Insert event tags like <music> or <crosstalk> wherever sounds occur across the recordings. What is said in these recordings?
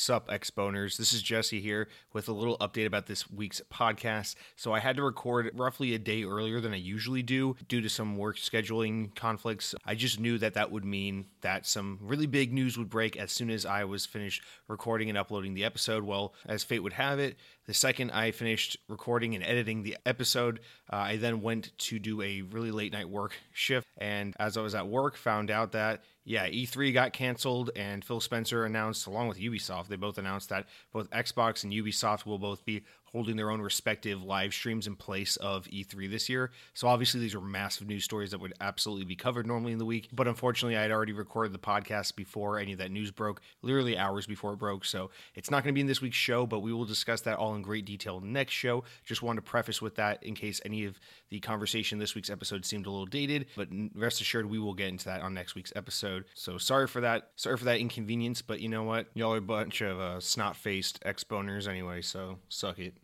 Sup, Exponers. This is Jesse here with a little update about this week's podcast. So, I had to record roughly a day earlier than I usually do due to some work scheduling conflicts. I just knew that that would mean that some really big news would break as soon as I was finished recording and uploading the episode. Well, as fate would have it, the second I finished recording and editing the episode, uh, I then went to do a really late night work shift. And as I was at work, found out that yeah, E3 got canceled, and Phil Spencer announced, along with Ubisoft, they both announced that both Xbox and Ubisoft will both be holding their own respective live streams in place of E3 this year. So obviously these are massive news stories that would absolutely be covered normally in the week. But unfortunately, I had already recorded the podcast before any of that news broke, literally hours before it broke. So it's not going to be in this week's show, but we will discuss that all in great detail next show. Just wanted to preface with that in case any of the conversation this week's episode seemed a little dated, but rest assured we will get into that on next week's episode. So sorry for that. Sorry for that inconvenience, but you know what? Y'all are a bunch of uh, snot-faced exponers anyway, so suck it.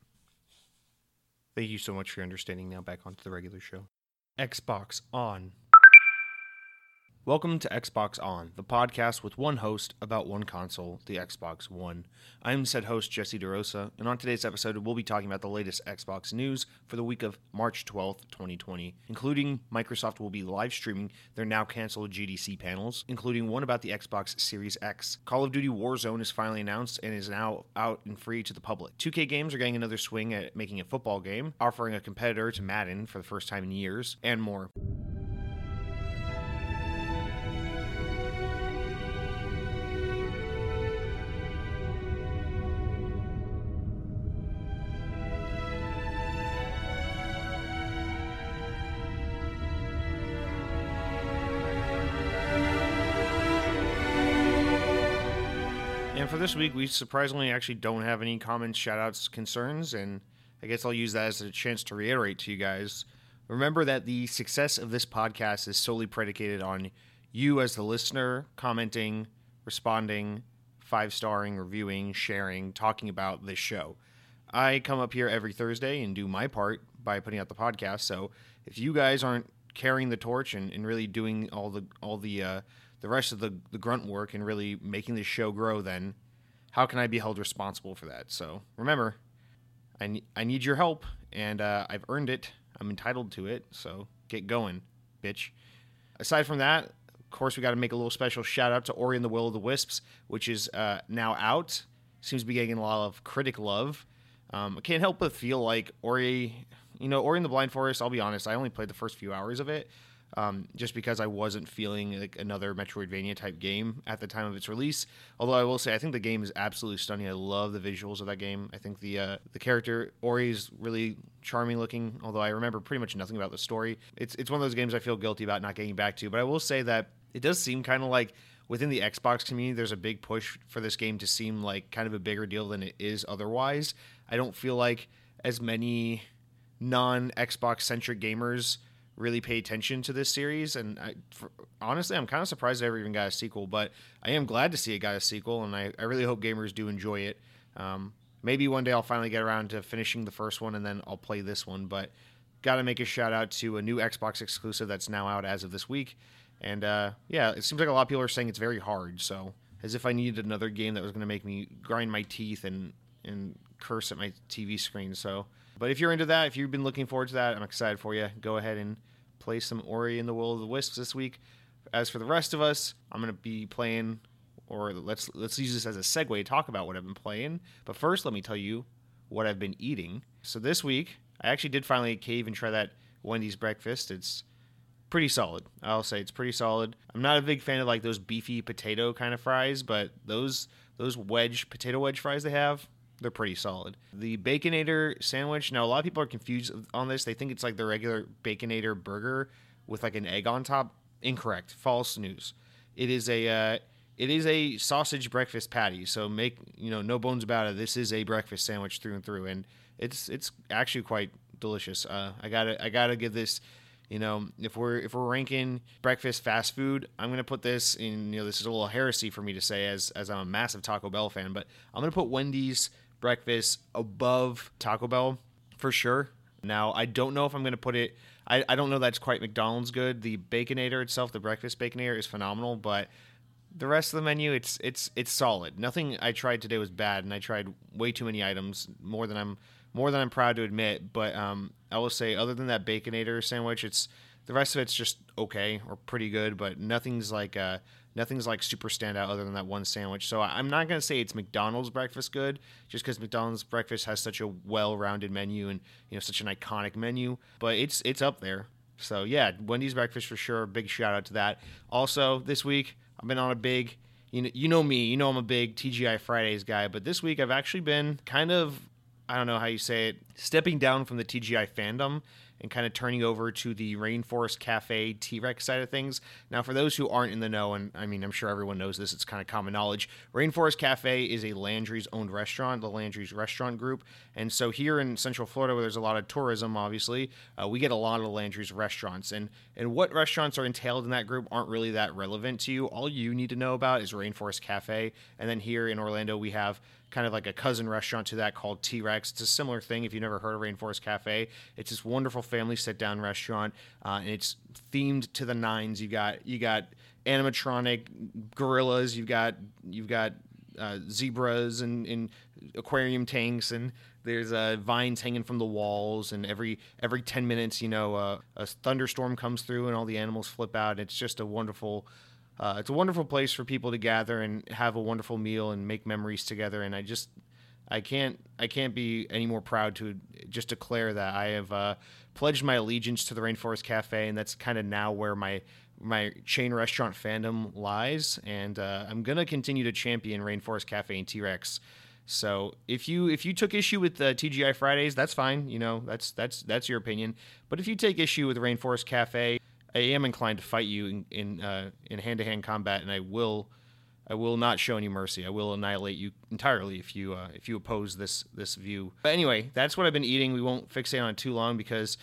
Thank you so much for your understanding. Now back onto the regular show. Xbox on. Welcome to Xbox On, the podcast with one host about one console, the Xbox One. I'm said host Jesse DeRosa, and on today's episode, we'll be talking about the latest Xbox news for the week of March 12th, 2020, including Microsoft will be live streaming their now canceled GDC panels, including one about the Xbox Series X. Call of Duty Warzone is finally announced and is now out and free to the public. 2K Games are getting another swing at making a football game, offering a competitor to Madden for the first time in years, and more. And for this week, we surprisingly actually don't have any comments, shoutouts, concerns, and I guess I'll use that as a chance to reiterate to you guys. Remember that the success of this podcast is solely predicated on you as the listener commenting, responding, five starring, reviewing, sharing, talking about this show. I come up here every Thursday and do my part by putting out the podcast. So if you guys aren't carrying the torch and, and really doing all the all the uh, the rest of the, the grunt work and really making the show grow, then how can I be held responsible for that? So remember, I, ne- I need your help, and uh, I've earned it. I'm entitled to it. So get going, bitch. Aside from that, of course, we got to make a little special shout out to Ori and the Will of the Wisps, which is uh, now out. Seems to be getting a lot of critic love. Um, I can't help but feel like Ori, you know, Ori and the Blind Forest. I'll be honest, I only played the first few hours of it, um, just because I wasn't feeling like another Metroidvania type game at the time of its release. Although I will say, I think the game is absolutely stunning. I love the visuals of that game. I think the uh, the character Ori is really charming looking. Although I remember pretty much nothing about the story. It's it's one of those games I feel guilty about not getting back to. But I will say that it does seem kind of like within the Xbox community, there's a big push for this game to seem like kind of a bigger deal than it is otherwise. I don't feel like as many non Xbox centric gamers really pay attention to this series. And I, for, honestly, I'm kind of surprised it ever even got a sequel, but I am glad to see it got a sequel, and I, I really hope gamers do enjoy it. Um, maybe one day I'll finally get around to finishing the first one, and then I'll play this one. But got to make a shout out to a new Xbox exclusive that's now out as of this week. And uh, yeah, it seems like a lot of people are saying it's very hard. So as if I needed another game that was going to make me grind my teeth and and curse at my TV screen. So, but if you're into that, if you've been looking forward to that, I'm excited for you. Go ahead and play some Ori and the Will of the Wisps this week. As for the rest of us, I'm to be playing, or let's let's use this as a segue to talk about what I've been playing. But first, let me tell you what I've been eating. So this week, I actually did finally cave and try that Wendy's breakfast. It's pretty solid. I'll say it's pretty solid. I'm not a big fan of like those beefy potato kind of fries, but those those wedge potato wedge fries they have, they're pretty solid. The Baconator sandwich. Now a lot of people are confused on this. They think it's like the regular Baconator burger with like an egg on top. Incorrect. False news. It is a uh, it is a sausage breakfast patty. So make you know no bones about it. This is a breakfast sandwich through and through, and it's it's actually quite delicious. Uh, I gotta I gotta give this. You know, if we're if we're ranking breakfast fast food, I'm gonna put this in. You know, this is a little heresy for me to say as as I'm a massive Taco Bell fan, but I'm gonna put Wendy's breakfast above Taco Bell for sure. Now, I don't know if I'm going to put it. I, I don't know that's quite McDonald's good. The Baconator itself, the breakfast Baconator, is phenomenal, but the rest of the menu, it's it's it's solid. Nothing I tried today was bad, and I tried way too many items, more than I'm more than I'm proud to admit. But um, I will say, other than that baconator sandwich, it's the rest of it's just okay or pretty good, but nothing's like uh, nothing's like super standout other than that one sandwich. So I'm not gonna say it's McDonald's breakfast good, just because McDonald's breakfast has such a well-rounded menu and you know such an iconic menu. But it's it's up there. So yeah, Wendy's breakfast for sure. Big shout out to that. Also this week I've been on a big you know you know me you know I'm a big TGI Fridays guy, but this week I've actually been kind of I don't know how you say it stepping down from the TGI fandom and kind of turning over to the Rainforest Cafe T Rex side of things. Now, for those who aren't in the know, and I mean, I'm sure everyone knows this, it's kind of common knowledge. Rainforest Cafe is a Landry's owned restaurant, the Landry's Restaurant Group. And so here in Central Florida, where there's a lot of tourism, obviously, uh, we get a lot of Landry's restaurants. And, and what restaurants are entailed in that group aren't really that relevant to you. All you need to know about is Rainforest Cafe. And then here in Orlando, we have kind of like a cousin restaurant to that called T Rex. It's a similar thing if you've never heard of Rainforest Cafe. It's this wonderful family sit down restaurant, uh, and it's themed to the nines. You got you got animatronic gorillas. You've got you've got uh, zebras and, and aquarium tanks and there's uh, vines hanging from the walls and every every 10 minutes you know uh, a thunderstorm comes through and all the animals flip out it's just a wonderful uh, it's a wonderful place for people to gather and have a wonderful meal and make memories together. And I just, I can't, I can't be any more proud to just declare that I have uh, pledged my allegiance to the Rainforest Cafe, and that's kind of now where my my chain restaurant fandom lies. And uh, I'm gonna continue to champion Rainforest Cafe and T Rex. So if you if you took issue with the TGI Fridays, that's fine. You know that's that's that's your opinion. But if you take issue with Rainforest Cafe, I am inclined to fight you in in uh, in hand-to-hand combat, and I will I will not show any mercy. I will annihilate you entirely if you uh, if you oppose this this view. But anyway, that's what I've been eating. We won't fixate on it too long because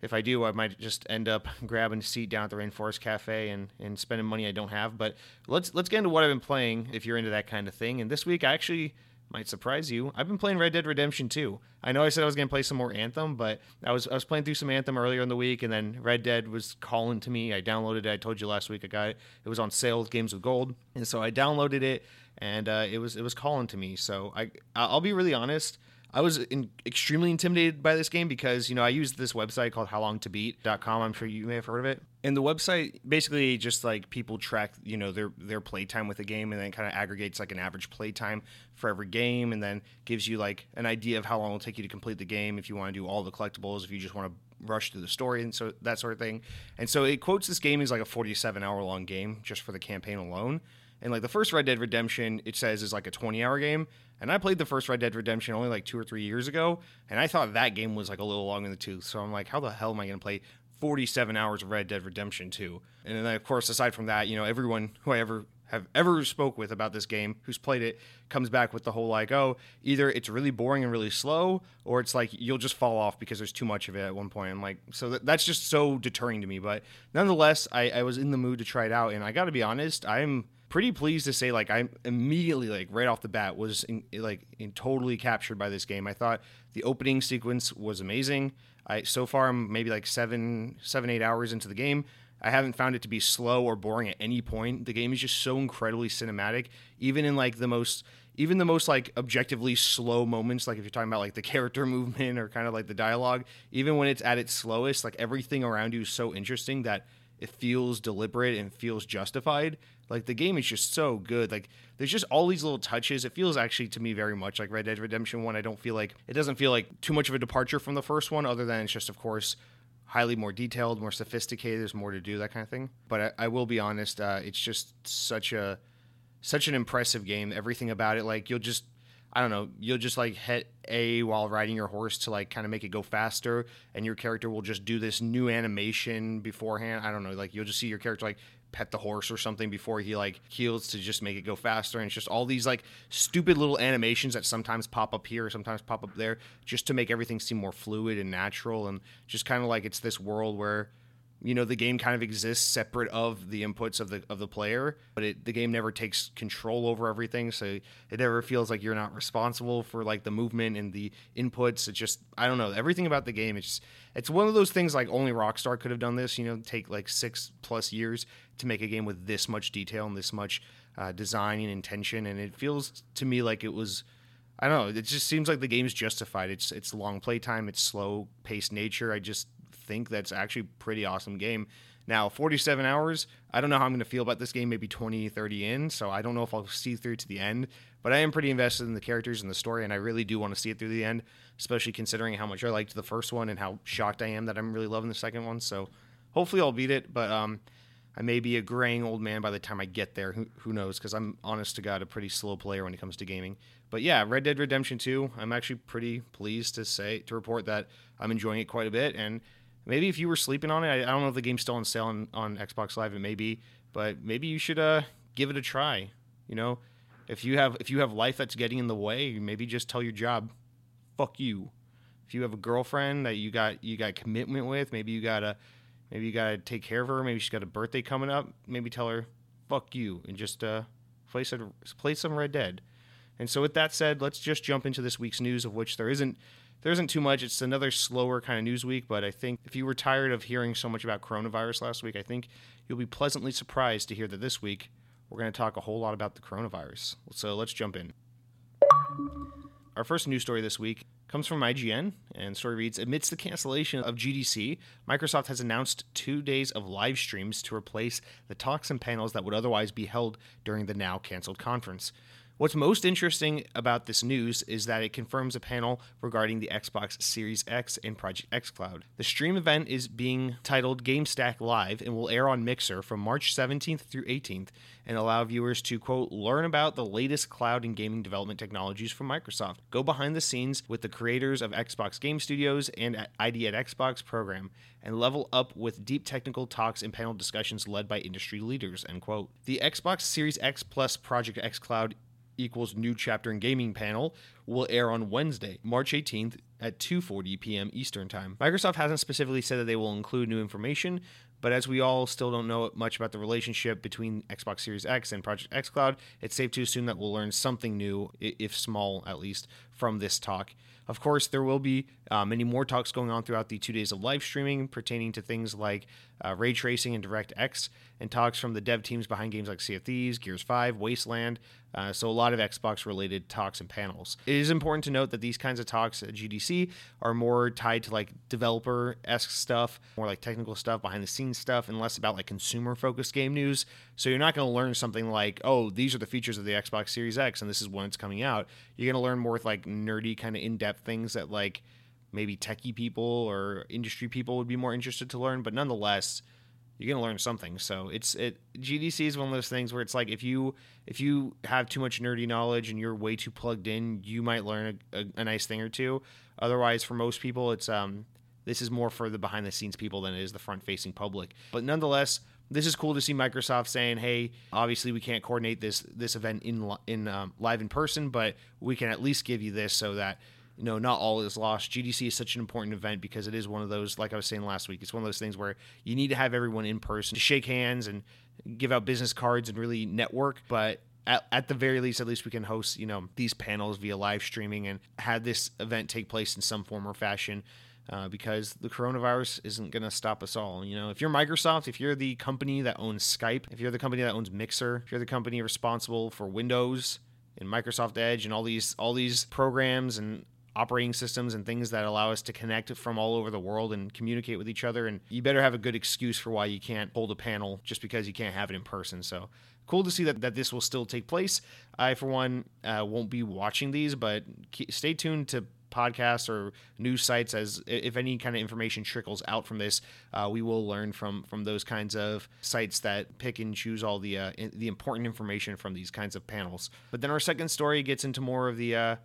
if I do, I might just end up <laughs> grabbing a seat down at the Rainforest Cafe and, and spending money I don't have. But let's let's get into what I've been playing if you're into that kind of thing. And this week I actually might surprise you. I've been playing Red Dead Redemption 2. I know I said I was going to play some more Anthem, but I was I was playing through some Anthem earlier in the week, and then Red Dead was calling to me. I downloaded it. I told you last week I got it. It was on sale with Games with Gold, and so I downloaded it, and uh, it was it was calling to me. So I I'll be really honest. I was in, extremely intimidated by this game because, you know, I used this website called howlongtobeat.com. I'm sure you may have heard of it. And the website basically just like people track, you know, their their playtime with a game and then kind of aggregates like an average playtime for every game and then gives you like an idea of how long it'll take you to complete the game if you want to do all the collectibles, if you just want to rush through the story and so that sort of thing. And so it quotes this game as like a 47 hour long game just for the campaign alone. And like the first Red Dead Redemption, it says is like a 20 hour game. And I played the first Red Dead Redemption only like two or three years ago, and I thought that game was like a little long in the tooth. So I'm like, how the hell am I going to play 47 hours of Red Dead Redemption 2? And then of course, aside from that, you know, everyone who I ever have ever spoke with about this game who's played it comes back with the whole like oh either it's really boring and really slow or it's like you'll just fall off because there's too much of it at one point i'm like so that, that's just so deterring to me but nonetheless I, I was in the mood to try it out and i gotta be honest i'm pretty pleased to say like I immediately like right off the bat was in, like in totally captured by this game. I thought the opening sequence was amazing. I so far I'm maybe like seven seven eight hours into the game. I haven't found it to be slow or boring at any point. The game is just so incredibly cinematic, even in like the most even the most like objectively slow moments like if you're talking about like the <laughs> character movement or kind of like the dialogue even when it's at its slowest like everything around you is so interesting that it feels deliberate and feels justified like the game is just so good. Like there's just all these little touches. It feels actually to me very much like Red Dead Redemption 1. I don't feel like it doesn't feel like too much of a departure from the first one other than it's just of course highly more detailed, more sophisticated, there's more to do that kind of thing. But I, I will be honest, uh, it's just such a such an impressive game. Everything about it like you'll just I don't know, you'll just like hit A while riding your horse to like kind of make it go faster, and your character will just do this new animation beforehand. I don't know, like you'll just see your character like pet the horse or something before he like heels to just make it go faster. And it's just all these like stupid little animations that sometimes pop up here, sometimes pop up there, just to make everything seem more fluid and natural. And just kind of like it's this world where you know the game kind of exists separate of the inputs of the of the player but it, the game never takes control over everything so it never feels like you're not responsible for like the movement and the inputs it just i don't know everything about the game it's it's one of those things like only rockstar could have done this you know take like six plus years to make a game with this much detail and this much uh, design and intention. And it feels to me like it was. I don't know. It just seems like the game's justified. It's it's long playtime. It's slow paced nature. I just think that's actually pretty awesome game. Now, 47 hours, I don't know how I'm going to feel about this game, maybe 20, 30 in, so I don't know if I'll see through to the end, but I am pretty invested in the characters and the story, and I really do want to see it through the end, especially considering how much I liked the first one and how shocked I am that I'm really loving the second one. So hopefully I'll beat it, but um, I may be a graying old man by the time I get there. Who, who knows? Because I'm honest to God a pretty slow player when it comes to gaming. But yeah, Red Dead Redemption 2, I'm actually pretty pleased to say to report that I'm enjoying it quite a bit, and maybe if you were sleeping on it, I, I don't know if the game's still on sale on, on Xbox Live. It may be, but maybe you should uh, give it a try. You know, if you have if you have life that's getting in the way, maybe just tell your job, "Fuck you." If you have a girlfriend that you got you got commitment with, maybe you gotta maybe you gotta take care of her. Maybe she's got a birthday coming up. Maybe tell her, "Fuck you," and just uh, play some play some Red Dead. And so, with that said, let's just jump into this week's news, of which there isn't there isn't too much. It's another slower kind of news week, but I think if you were tired of hearing so much about coronavirus last week, I think you'll be pleasantly surprised to hear that this week we're going to talk a whole lot about the coronavirus. So let's jump in. Our first news story this week comes from IGN, and story reads Amidst the cancellation of GDC, Microsoft has announced two days of live streams to replace the talks and panels that would otherwise be held during the now canceled conference. What's most interesting about this news is that it confirms a panel regarding the Xbox Series X and Project xCloud. The stream event is being titled GameStack Live and will air on Mixer from March 17th through 18th and allow viewers to, quote, learn about the latest cloud and gaming development technologies from Microsoft, go behind the scenes with the creators of Xbox Game Studios and ID at Xbox program, and level up with deep technical talks and panel discussions led by industry leaders, end quote. The Xbox Series X Plus Project xCloud equals new chapter in gaming panel will air on Wednesday, March 18th at 2:40 p.m. Eastern Time. Microsoft hasn't specifically said that they will include new information, but as we all still don't know much about the relationship between Xbox Series X and Project xCloud, it's safe to assume that we'll learn something new, if small at least, from this talk. Of course, there will be uh, many more talks going on throughout the two days of live streaming pertaining to things like uh, ray tracing and DirectX, and talks from the dev teams behind games like Sea of Thieves, Gears 5, Wasteland. Uh, so, a lot of Xbox related talks and panels. It is important to note that these kinds of talks at GDC are more tied to like developer esque stuff, more like technical stuff, behind the scenes stuff, and less about like consumer focused game news. So, you're not going to learn something like, oh, these are the features of the Xbox Series X and this is when it's coming out. You're going to learn more with like nerdy, kind of in depth things that like maybe techie people or industry people would be more interested to learn. But nonetheless, you're gonna learn something. So it's it GDC is one of those things where it's like if you if you have too much nerdy knowledge and you're way too plugged in, you might learn a, a, a nice thing or two. Otherwise, for most people, it's um this is more for the behind the scenes people than it is the front facing public. But nonetheless, this is cool to see Microsoft saying, "Hey, obviously we can't coordinate this this event in in um, live in person, but we can at least give you this so that you know, not all is lost. GDC is such an important event because it is one of those, like I was saying last week, it's one of those things where you need to have everyone in person to shake hands and give out business cards and really network. But at, at the very least, at least we can host, you know, these panels via live streaming and have this event take place in some form or fashion. Uh, because the coronavirus isn't going to stop us all. You know, if you're Microsoft, if you're the company that owns Skype, if you're the company that owns Mixer, if you're the company responsible for Windows and Microsoft Edge and all these all these programs and operating systems and things that allow us to connect from all over the world and communicate with each other. And you better have a good excuse for why you can't hold a panel just because you can't have it in person. So cool to see that, that this will still take place. I, for one, uh, won't be watching these, but stay tuned to podcasts or news sites as if any kind of information trickles out from this uh, we will learn from from those kinds of sites that pick and choose all the uh, in, the important information from these kinds of panels but then our second story gets into more of the uh,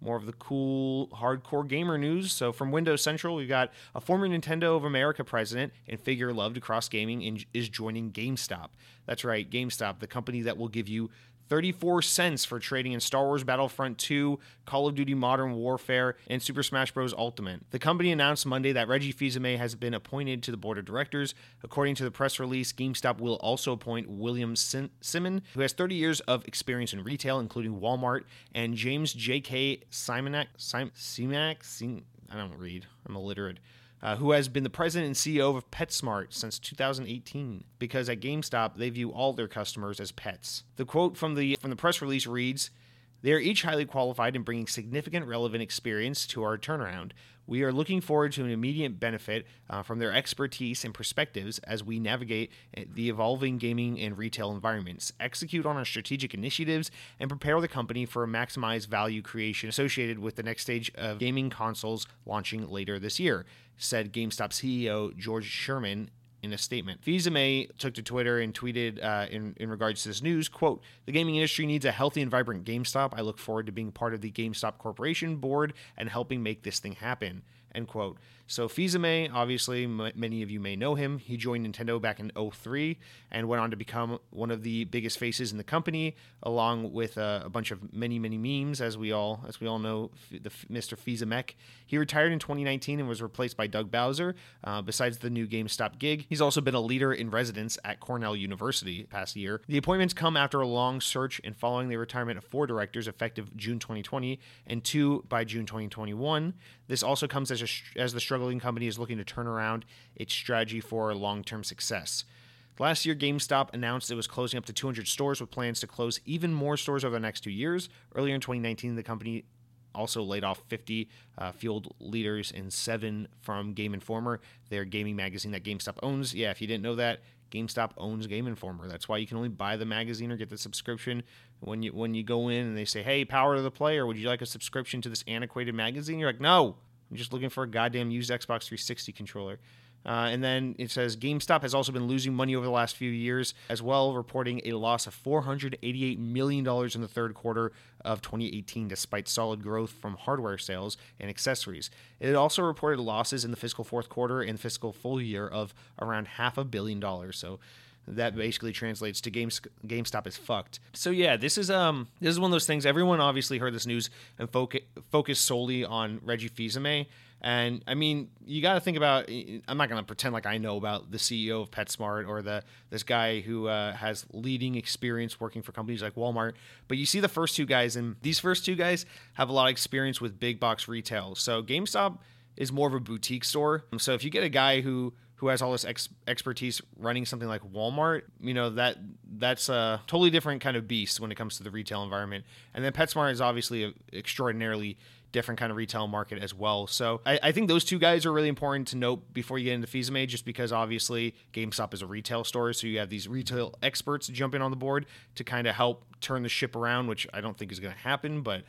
more of the cool hardcore gamer news. So from Windows Central, we've got a former Nintendo of America president and figure loved across gaming is joining GameStop. That's right, GameStop, the company that will give you 34 cents for trading in Star Wars Battlefront 2, Call of Duty Modern Warfare, and Super Smash Bros. Ultimate. The company announced Monday that Reggie Fils-Aimé has been appointed to the board of directors. According to the press release, GameStop will also appoint William Sim- Simon, who has 30 years of experience in retail, including Walmart, and James J.K. Simonak. Sim- Simac? Sim- I don't read. I'm illiterate. Uh, who has been the president and CEO of PetSmart since 2018, because at GameStop they view all their customers as pets. The quote from the from the press release reads. They are each highly qualified in bringing significant relevant experience to our turnaround. We are looking forward to an immediate benefit uh, from their expertise and perspectives as we navigate uh, the evolving gaming and retail environments, execute on our strategic initiatives, and prepare the company for a maximized value creation associated with the next stage of gaming consoles launching later this year, said GameStop CEO George Sherman in a statement. Fils-Aimé took to Twitter and tweeted uh, in, in regards to this news, quote, the gaming industry needs a healthy and vibrant GameStop. I look forward to being part of the GameStop Corporation board and helping make this thing happen, end quote. So Fils-Aimé, obviously, m- many of you may know him. He joined Nintendo back in 03 and went on to become one of the biggest faces in the company, along with uh, a bunch of many, many memes, as we all as we all know, f- the f- Mr. Fils-Aimé. He retired in 2019 and was replaced by Doug Bowser. Uh, besides the new GameStop gig, he's also been a leader in residence at Cornell University past year. The appointments come after a long search and following the retirement of four directors effective June 2020 and two by June 2021. This also comes as, a, as the struggling company is looking to turn around its strategy for long term success. Last year, GameStop announced it was closing up to 200 stores with plans to close even more stores over the next two years. Earlier in 2019, the company also laid off 50 uh, field leaders and seven from Game Informer, their gaming magazine that GameStop owns. Yeah, if you didn't know that, GameStop owns Game Informer. That's why you can only buy the magazine or get the subscription when you when you go in and they say, "Hey, power to the player, would you like a subscription to this antiquated magazine?" You're like, "No, I'm just looking for a goddamn used Xbox 360 controller." Uh, and then it says GameStop has also been losing money over the last few years as well, reporting a loss of $488 million in the third quarter of 2018, despite solid growth from hardware sales and accessories. It also reported losses in the fiscal fourth quarter and fiscal full year of around half a billion dollars. So that basically translates to Games, GameStop is fucked. So yeah, this is um this is one of those things. Everyone obviously heard this news and focus focused solely on Reggie Fils-Aimé. And I mean, you got to think about. I'm not going to pretend like I know about the CEO of PetSmart or the this guy who uh, has leading experience working for companies like Walmart. But you see the first two guys, and these first two guys have a lot of experience with big box retail. So GameStop is more of a boutique store. So if you get a guy who who has all this ex- expertise running something like Walmart, you know that that's a totally different kind of beast when it comes to the retail environment. And then PetSmart is obviously a extraordinarily different kind of retail market as well. So I, I, think those two guys are really important to note before you get into Fils-Aimé, just because obviously GameStop is a retail store, so you have these retail experts jumping on the board to kind of help turn the ship around, which I don't think is going to happen, but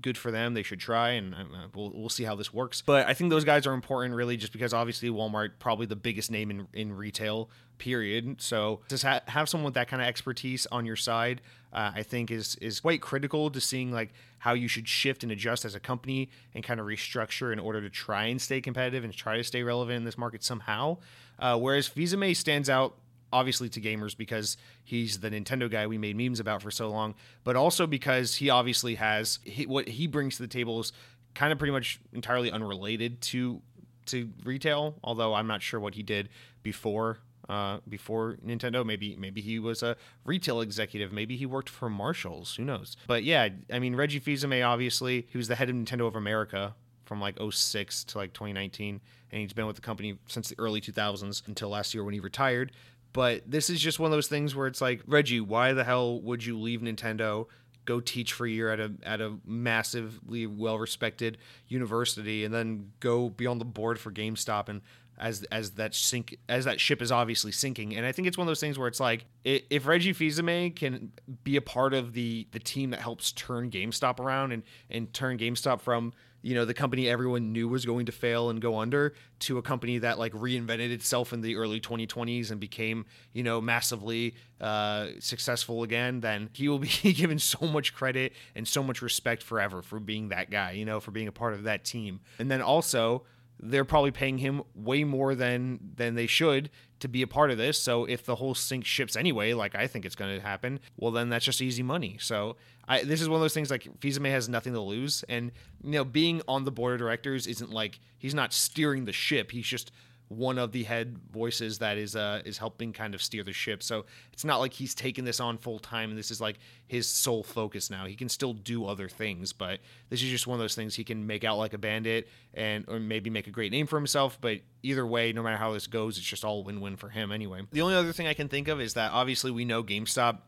good for them. They should try, and uh, we'll, we'll see how this works. But I think those guys are important, really, just because obviously Walmart probably the biggest name in in retail. Period. So just ha- have someone with that kind of expertise on your side, uh, I think is is quite critical to seeing like how you should shift and adjust as a company and kind of restructure in order to try and stay competitive and try to stay relevant in this market somehow. Uh, whereas Fils-Aimé stands out obviously to gamers because he's the Nintendo guy we made memes about for so long, but also because he obviously has he, what he brings to the table is kind of pretty much entirely unrelated to to retail. Although I'm not sure what he did before uh, before Nintendo. Maybe maybe he was a retail executive. Maybe he worked for Marshalls. Who knows? But yeah, I mean Reggie Fils-Aimé obviously he was the head of Nintendo of America from like 06 to like 2019 and he's been with the company since the early 2000s until last year when he retired but this is just one of those things where it's like, Reggie, why the hell would you leave Nintendo, go teach for a year at a at a massively well respected university, and then go be on the board for GameStop and as as that sink as that ship is obviously sinking. And I think it's one of those things where it's like if Reggie Fils-Aimé can be a part of the the team that helps turn GameStop around and and turn GameStop from you know the company everyone knew was going to fail and go under to a company that like reinvented itself in the early 2020s and became you know massively uh, successful again then he will be <laughs> given so much credit and so much respect forever for being that guy you know for being a part of that team. And then also they're probably paying him way more than than they should to be a part of this. So if the whole sink ships anyway, like I think it's going to happen, well then that's just easy money. So I, this is one of those things like Fils-Aimé has nothing to lose, and you know being on the board of directors isn't like he's not steering the ship. He's just one of the head voices that is uh, is helping kind of steer the ship. So it's not like he's taking this on full time and this is like his sole focus now. He can still do other things, but this is just one of those things he can make out like a bandit and or maybe make a great name for himself. But either way, no matter how this goes, it's just all win win for him anyway. The only other thing I can think of is that obviously we know GameStop.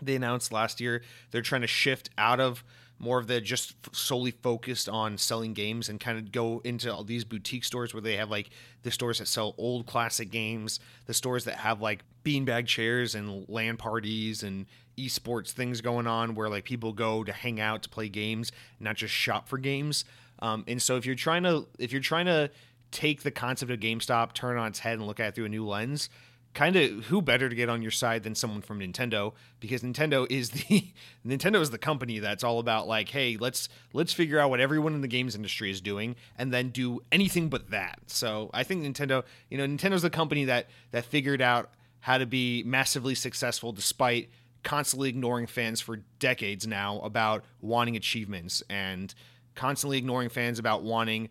They announced last year they're trying to shift out of more of the just solely focused on selling games and kind of go into all these boutique stores where they have like the stores that sell old classic games, the stores that have like beanbag chairs and LAN parties and esports things going on where like people go to hang out to play games, not just shop for games. Um, and so if you're trying to if you're trying to take the concept of GameStop, turn it on its head, and look at it through a new lens, kind of who better to get on your side than someone from Nintendo because Nintendo is the <laughs> Nintendo is the company that's all about like hey let's let's figure out what everyone in the games industry is doing and then do anything but that. So I think Nintendo, you know, Nintendo's the company that that figured out how to be massively successful despite constantly ignoring fans for decades now about wanting achievements and constantly ignoring fans about wanting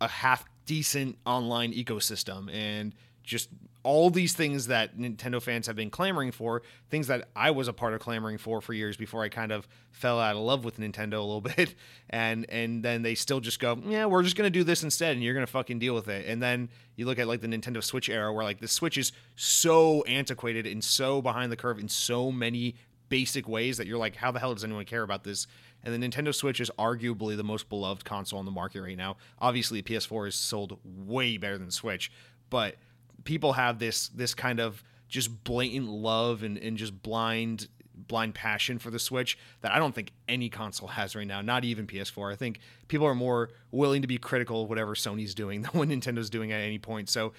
a half decent online ecosystem and just all these things that Nintendo fans have been clamoring for, things that I was a part of clamoring for for years before I kind of fell out of love with Nintendo a little <laughs> bit, and and then they still just go, yeah, we're just gonna do this instead, and you're gonna fucking deal with it. And then you look at like the Nintendo Switch era, where like the Switch is so antiquated and so behind the curve in so many basic ways that you're like, how the hell does anyone care about this? And the Nintendo Switch is arguably the most beloved console on the market right now. Obviously, PS4 is sold way better than Switch, but people have this this kind of just blatant love and, and just blind blind passion for the Switch that I don't think any console has right now, not even PS4. I think people are more willing to be critical of whatever Sony's doing <laughs> than what Nintendo's doing at any point. So,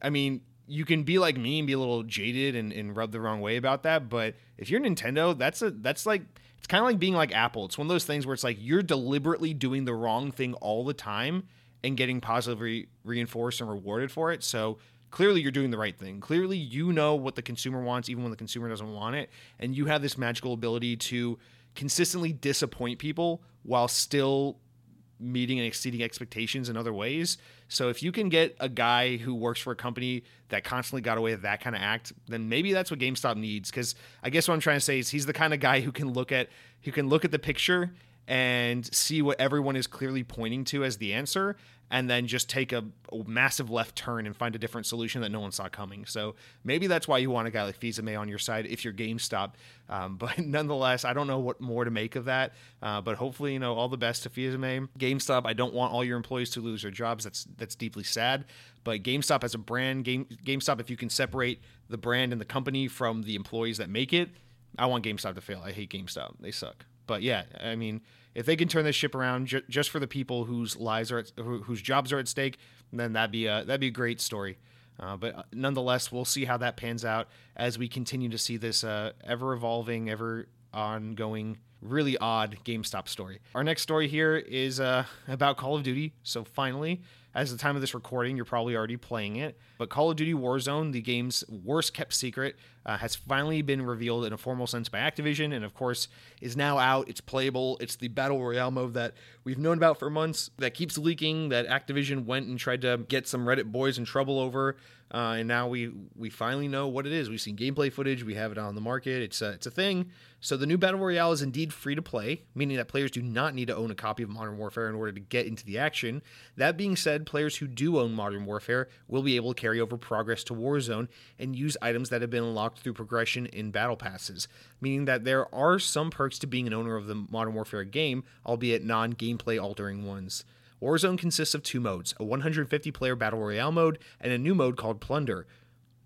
I mean, you can be like me and be a little jaded and, and rub the wrong way about that, but if you're Nintendo, that's a that's like it's kind of like being like Apple. It's one of those things where it's like you're deliberately doing the wrong thing all the time and getting positively reinforced and rewarded for it. So clearly you're doing the right thing. Clearly you know what the consumer wants, even when the consumer doesn't want it. And you have this magical ability to consistently disappoint people while still meeting and exceeding expectations in other ways. So if you can get a guy who works for a company that constantly got away with that kind of act, then maybe that's what GameStop needs. Because I guess what I'm trying to say is he's the kind of guy who can look at who can look at the picture and see what everyone is clearly pointing to as the answer and then just take a, a, massive left turn and find a different solution that no one saw coming. So maybe that's why you want a guy like Fils-Aimé on your side if you're GameStop. Um, <laughs> but nonetheless, I don't know what more to make of that. Uh, but hopefully, you know, all the best to Fils-Aimé. GameStop, I don't want all your employees to lose their jobs. That's that's deeply sad. But GameStop as a brand, Game GameStop, if you can separate the brand and the company from the employees that make it, I want GameStop to fail. I hate GameStop. They suck. But yeah, I mean, if they can turn this ship around ju- just for the people whose lives are at, whose jobs are at stake, then that'd be a that'd be a great story. Uh, but uh, nonetheless, we'll see how that pans out as we continue to see this uh, ever evolving, ever ongoing, really odd GameStop story. Our next story here is uh, about Call of Duty. So finally, as the time of this recording, you're probably already playing it. But Call of Duty Warzone, the game's worst kept secret, uh, has finally been revealed in a formal sense by Activision, and of course is now out. It's playable. It's the battle royale mode that we've known about for months. That keeps leaking. That Activision went and tried to get some Reddit boys in trouble over. Uh, and now we we finally know what it is. We've seen gameplay footage. We have it on the market. It's a, it's a thing. So the new battle royale is indeed free to play, meaning that players do not need to own a copy of Modern Warfare in order to get into the action. That being said, players who do own Modern Warfare will be able to carry over progress to Warzone and use items that have been unlocked through progression in battle passes, meaning that there are some perks to being an owner of the Modern Warfare game, albeit non-gameplay altering ones. Warzone consists of two modes a 150 player Battle Royale mode and a new mode called Plunder.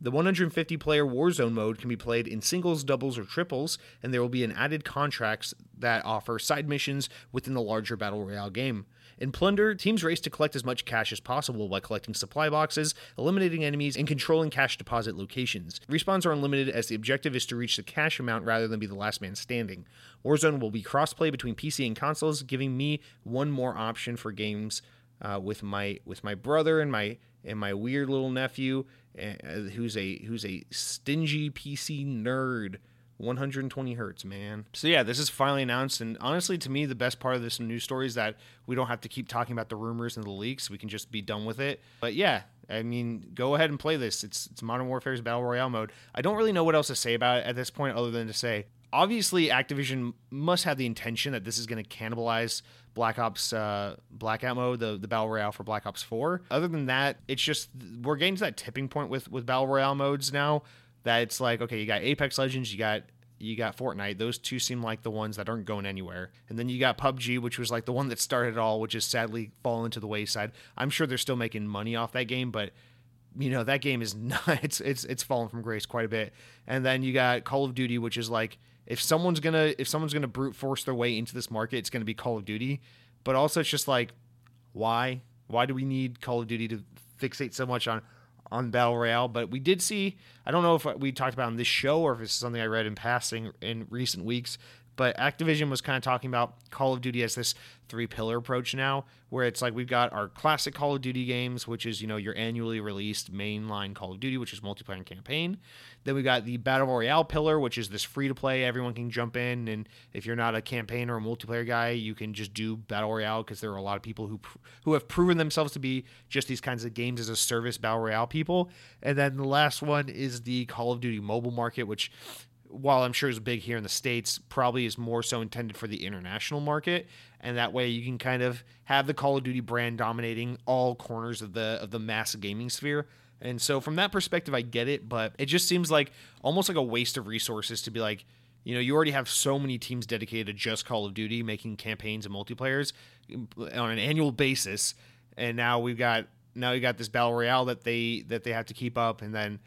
The 150 player Warzone mode can be played in singles, doubles, or triples, and there will be an added contracts that offer side missions within the larger Battle Royale game. In Plunder, teams race to collect as much cash as possible by collecting supply boxes, eliminating enemies, and controlling cash deposit locations. Respawns are unlimited as the objective is to reach the cash amount rather than be the last man standing. Warzone will be crossplay between PC and consoles, giving me one more option for games uh, with my with my brother and my and my weird little nephew, uh, who's a who's a stingy PC nerd 120 hertz, man. So yeah, this is finally announced, and honestly, to me, the best part of this news story is that we don't have to keep talking about the rumors and the leaks. We can just be done with it. But yeah, I mean, go ahead and play this. It's it's Modern Warfare's battle royale mode. I don't really know what else to say about it at this point, other than to say, obviously, Activision must have the intention that this is going to cannibalize Black Ops uh, Blackout mode, the the battle royale for Black Ops 4. Other than that, it's just we're getting to that tipping point with with battle royale modes now that it's like okay, you got Apex Legends, you got you got Fortnite. Those two seem like the ones that aren't going anywhere. And then you got PUBG, which was like the one that started it all, which has sadly fallen to the wayside. I'm sure they're still making money off that game, but you know that game is <laughs> not. It's it's it's fallen from grace quite a bit. And then you got Call of Duty, which is like if someone's gonna if someone's gonna brute force their way into this market, it's gonna be Call of Duty. But also, it's just like why why do we need Call of Duty to fixate so much on on Battle Royale, but we did see. I don't know if we talked about on this show or if it's something I read in passing in recent weeks. But Activision was kind of talking about Call of Duty as this three pillar approach now, where it's like we've got our classic Call of Duty games, which is, you know, your annually released mainline Call of Duty, which is multiplayer and campaign. Then we got the Battle Royale pillar, which is this free to play, everyone can jump in. And if you're not a campaign or a multiplayer guy, you can just do Battle Royale because there are a lot of people who, who have proven themselves to be just these kinds of games as a service Battle Royale people. And then the last one is the Call of Duty mobile market, which while I'm sure is big here in the States, probably is more so intended for the international market. And that way you can kind of have the Call of Duty brand dominating all corners of the of the mass gaming sphere. And so from that perspective, I get it, but it just seems like almost like a waste of resources to be like, you know, you already have so many teams dedicated to just Call of Duty, making campaigns and multiplayers um, on an annual basis, and now we've got now you got this battle royale that they that they have to keep up, and then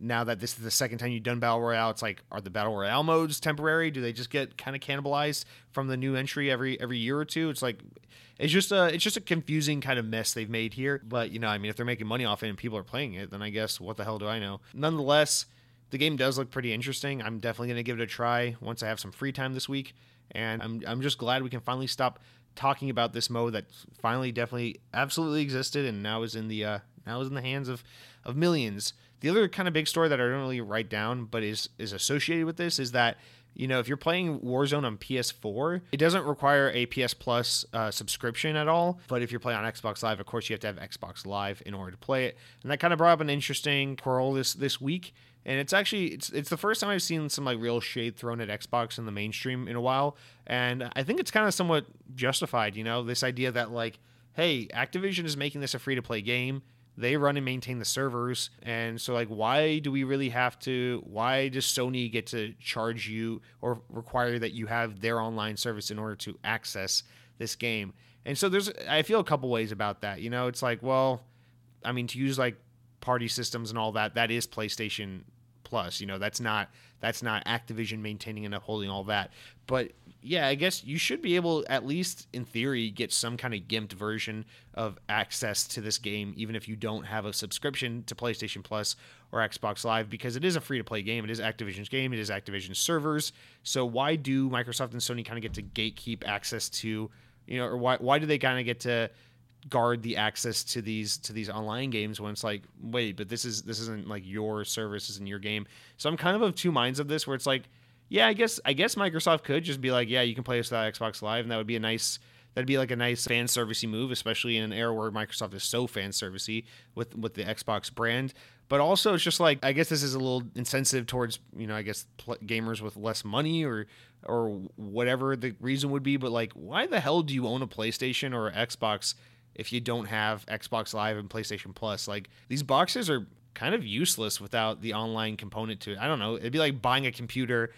now that this is the second time you've done battle royale it's like are the battle royale modes temporary? Do they just get kind of cannibalized from the new entry every every year or two? It's like it's just a it's just a confusing kind of mess they've made here. But you know i mean if they're making money off it and people are playing it then i guess what the hell do i know? Nonetheless the game does look pretty interesting. I'm definitely going to give it a try once i have some free time this week. And i'm, I'm just glad we can finally stop talking about this mode that finally definitely absolutely existed and now is in the uh, now is in the hands of of millions the other kind of big story that I don't really write down, but is is associated with this, is that you know if you're playing Warzone on PS4, it doesn't require a PS Plus uh, subscription at all. But if you're playing on Xbox Live, of course you have to have Xbox Live in order to play it. And that kind of brought up an interesting quarrel this this week. And it's actually it's it's the first time I've seen some like real shade thrown at Xbox in the mainstream in a while, and I think it's kind of somewhat justified. You know, this idea that like, hey, Activision is making this a free to play game they run and maintain the servers. And so like why do we really have to why does sony get to charge you or require that you have their online service in order to access this game? And so there's i feel a couple ways about that you know? It's like well i mean to use like party systems and all that that is playstation plus you know? That's not that's not activision maintaining and upholding all that. But yeah, I guess you should be able, at least in theory, get some kind of gimped version of access to this game, even if you don't have a subscription to PlayStation Plus or Xbox Live, because it is a free to play game. It is Activision's game. It is Activision's servers. So why do Microsoft and Sony kind of get to gatekeep access to, you know, or why why do they kind of get to guard the access to these to these online games when it's like wait but this is this isn't like your service isn't your game so i'm kind of of two minds of this where it's like yeah, I guess I guess Microsoft could just be like, yeah, you can play this without Xbox Live, and that would be a nice that'd be like a nice fan servicey move, especially in an era where Microsoft is so fan servicey with with the Xbox brand. But also, it's just like I guess this is a little insensitive towards you know I guess pl- gamers with less money or or whatever the reason would be. But like, why the hell do you own a PlayStation or Xbox if you don't have Xbox Live and PlayStation Plus? Like these boxes are kind of useless without the online component to it. I don't know. It'd be like buying a computer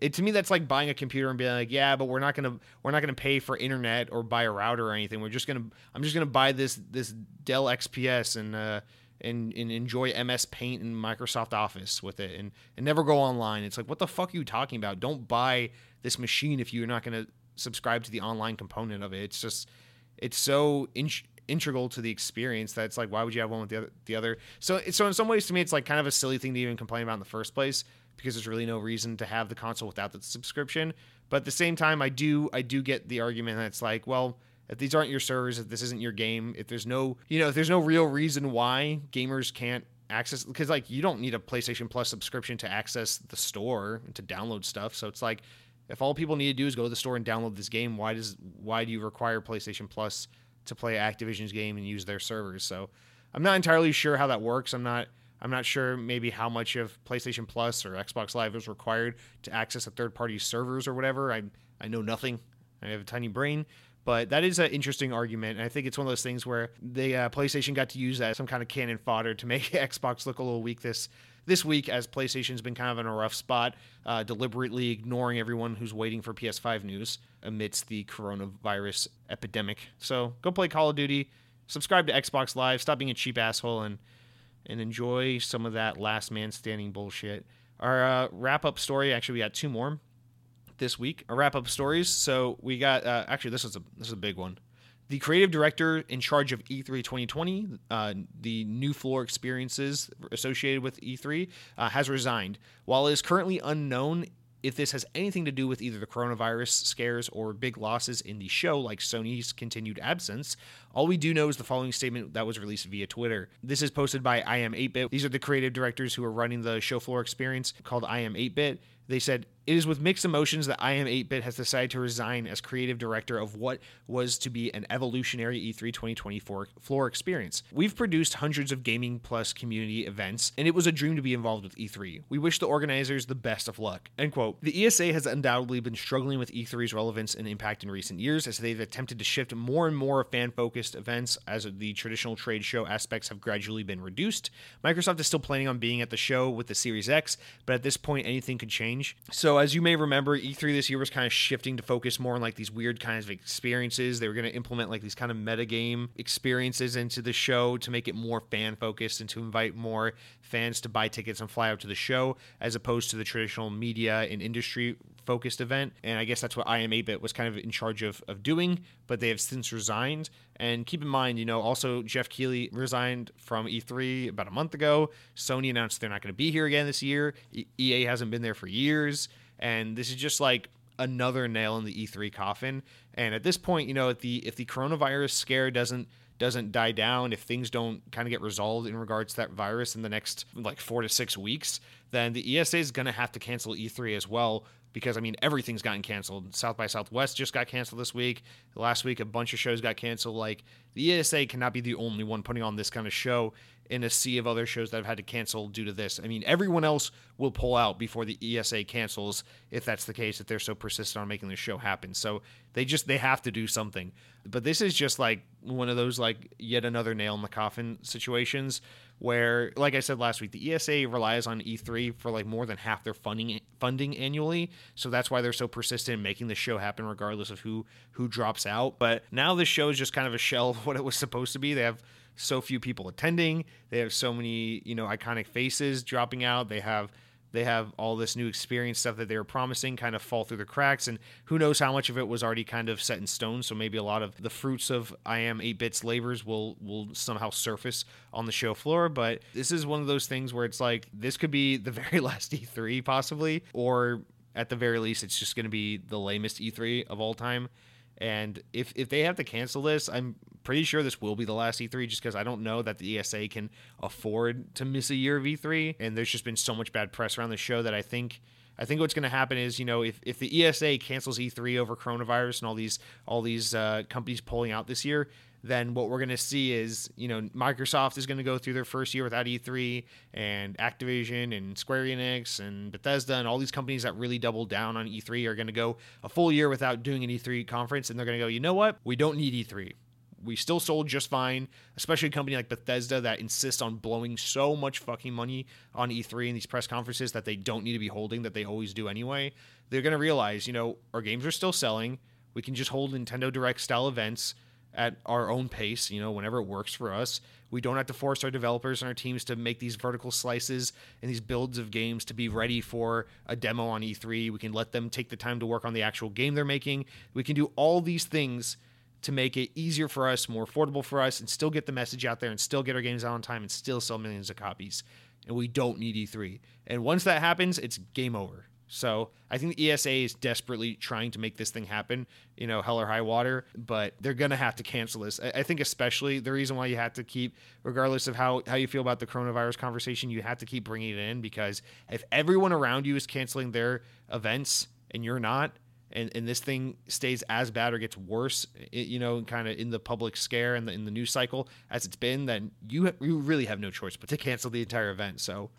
it, to me that's like buying a computer and being like yeah but we're not gonna we're not gonna pay for internet or buy a router or anything. We're just gonna i'm just gonna buy this this dell xps and uh and, and enjoy ms paint and microsoft office with it and, and never go online. It's like what the fuck are you talking about? Don't buy this machine if you're not gonna subscribe to the online component of it. It's just it's so in, integral to the experience that it's like why would you have one with the other the other? So so in some ways to me it's like kind of a silly thing to even complain about in the first place because there's really no reason to have the console without the subscription. But at the same time, I do I do get the argument that it's like, well, if these aren't your servers, if this isn't your game, if there's no you know if there's no real reason why gamers can't access because like you don't need a PlayStation Plus subscription to access the store and to download stuff. So it's like if all people need to do is go to the store and download this game, why does why do you require PlayStation Plus to play Activision's game and use their servers? So I'm not entirely sure how that works. I'm not I'm not sure maybe how much of PlayStation Plus or Xbox Live is required to access a third party servers or whatever. I I know nothing. I have a tiny brain. But that is an interesting argument, and I think it's one of those things where the uh, PlayStation got to use that as some kind of cannon fodder to make <laughs> Xbox look a little weak this this week, as PlayStation's been kind of in a rough spot, uh, deliberately ignoring everyone who's waiting for PS5 news amidst the coronavirus epidemic. So go play Call of Duty, subscribe to Xbox Live, stop being a cheap asshole, and and enjoy some of that last man standing bullshit. Our uh, wrap up story, actually, we got two more this week. Our wrap up stories. So we got uh, actually this is a this is a big one. The creative director in charge of E3 2020, uh, the new floor experiences associated with E3, uh, has resigned. While it is currently unknown if this has anything to do with either the coronavirus scares or big losses in the show, like Sony's continued absence, all we do know is the following statement that was released via Twitter. This is posted by I Am 8-Bit. These are the creative directors who are running the show floor experience called I Am 8-Bit. They said, It is with mixed emotions that I Am 8 Bit has decided to resign as creative director of what was to be an evolutionary E3 2024 floor experience. We've produced hundreds of Gaming Plus community events, and it was a dream to be involved with E3. We wish the organizers the best of luck. End quote. The ESA has undoubtedly been struggling with E3's relevance and impact in recent years as they've attempted to shift more and more fan focused events as the traditional trade show aspects have gradually been reduced. Microsoft is still planning on being at the show with the Series X, but at this point, anything could change change. So as you may remember, E3 this year was kind of shifting to focus more on like these weird kinds of experiences. They were going to implement like these kind of metagame experiences into the show to make it more fan focused and to invite more fans to buy tickets and fly out to the show as opposed to the traditional media and industry focused event. And I guess that's what I Am 8-Bit was kind of in charge of, of doing, but they have since resigned. And keep in mind, you know, also Geoff Keighley resigned from E3 about a month ago. Sony announced they're not going to be here again this year. EA hasn't been there for years. And this is just like another nail in the E3 coffin. And at this point, you know, if the if the coronavirus scare doesn't doesn't die down, if things don't kind of get resolved in regards to that virus in the next like four to six weeks, then the ESA is going to have to cancel E3 as well because I mean everything's gotten canceled. South by Southwest just got canceled this week. Last week a bunch of shows got canceled. Like the ESA cannot be the only one putting on this kind of show in a sea of other shows that have had to cancel due to this. I mean everyone else will pull out before the ESA cancels if that's the case if they're so persistent on making the show happen. So they just they have to do something. But this is just like one of those like yet another nail in the coffin situations where, like I said last week, the ESA relies on E3 for like more than half their funding funding annually. So that's why they're so persistent in making the show happen, regardless of who who drops out. But now this show is just kind of a shell of <laughs> what it was supposed to be. They have so few people attending. They have so many you know iconic faces dropping out. They have they have all this new experience stuff that they were promising kind of fall through the cracks and who knows how much of it was already kind of set in stone. So maybe a lot of the fruits of i am 8-bits labors will will somehow surface on the show floor. But this is one of those things where it's like this could be the <laughs> very last e3 possibly or at the very least it's just going to be the lamest e3 of all time and if if they have to cancel this, I'm pretty sure this will be the last E3 just because I don't know that the ESA can afford to miss a year of E3. And there's just been so much bad press around the show that I think I think what's going to happen is, you know, if, if the ESA cancels E3 over coronavirus and all these all these uh, companies pulling out this year, then what we're going to see is, you know, Microsoft is going to go through their first year without E3, and Activision and Square Enix and Bethesda and all these companies that really doubled down on E3 are going to go a full year without doing an E3 conference, and they're going to go, you know what? We don't need E3. We still sold just fine, especially a company like Bethesda that insists on blowing so much fucking money on E3 and these press conferences that they don't need to be holding, that they always do anyway. They're going to realize, you know, our games are still selling. We can just hold Nintendo Direct style events at our own pace, you know, whenever it works for us. We don't have to force our developers and our teams to make these vertical slices and these builds of games to be ready for a demo on E3. We can let them take the time to work on the actual game they're making. We can do all these things to make it easier for us, more affordable for us, and still get the message out there and still get our games out on time and still sell millions of copies. And we don't need E3. And once that happens, it's game over. So I think the ESA is desperately trying to make this thing happen, you know, hell or high water, but they're going to have to cancel this. I think especially the reason why you have to keep, regardless of how, how you feel about the coronavirus conversation, you have to keep bringing it in because if everyone around you is canceling their events and you're not, and, and this thing stays as bad or gets worse, you know, kind of in the public scare and the, in the news cycle as it's been, then you you really have no choice but to cancel the entire event. So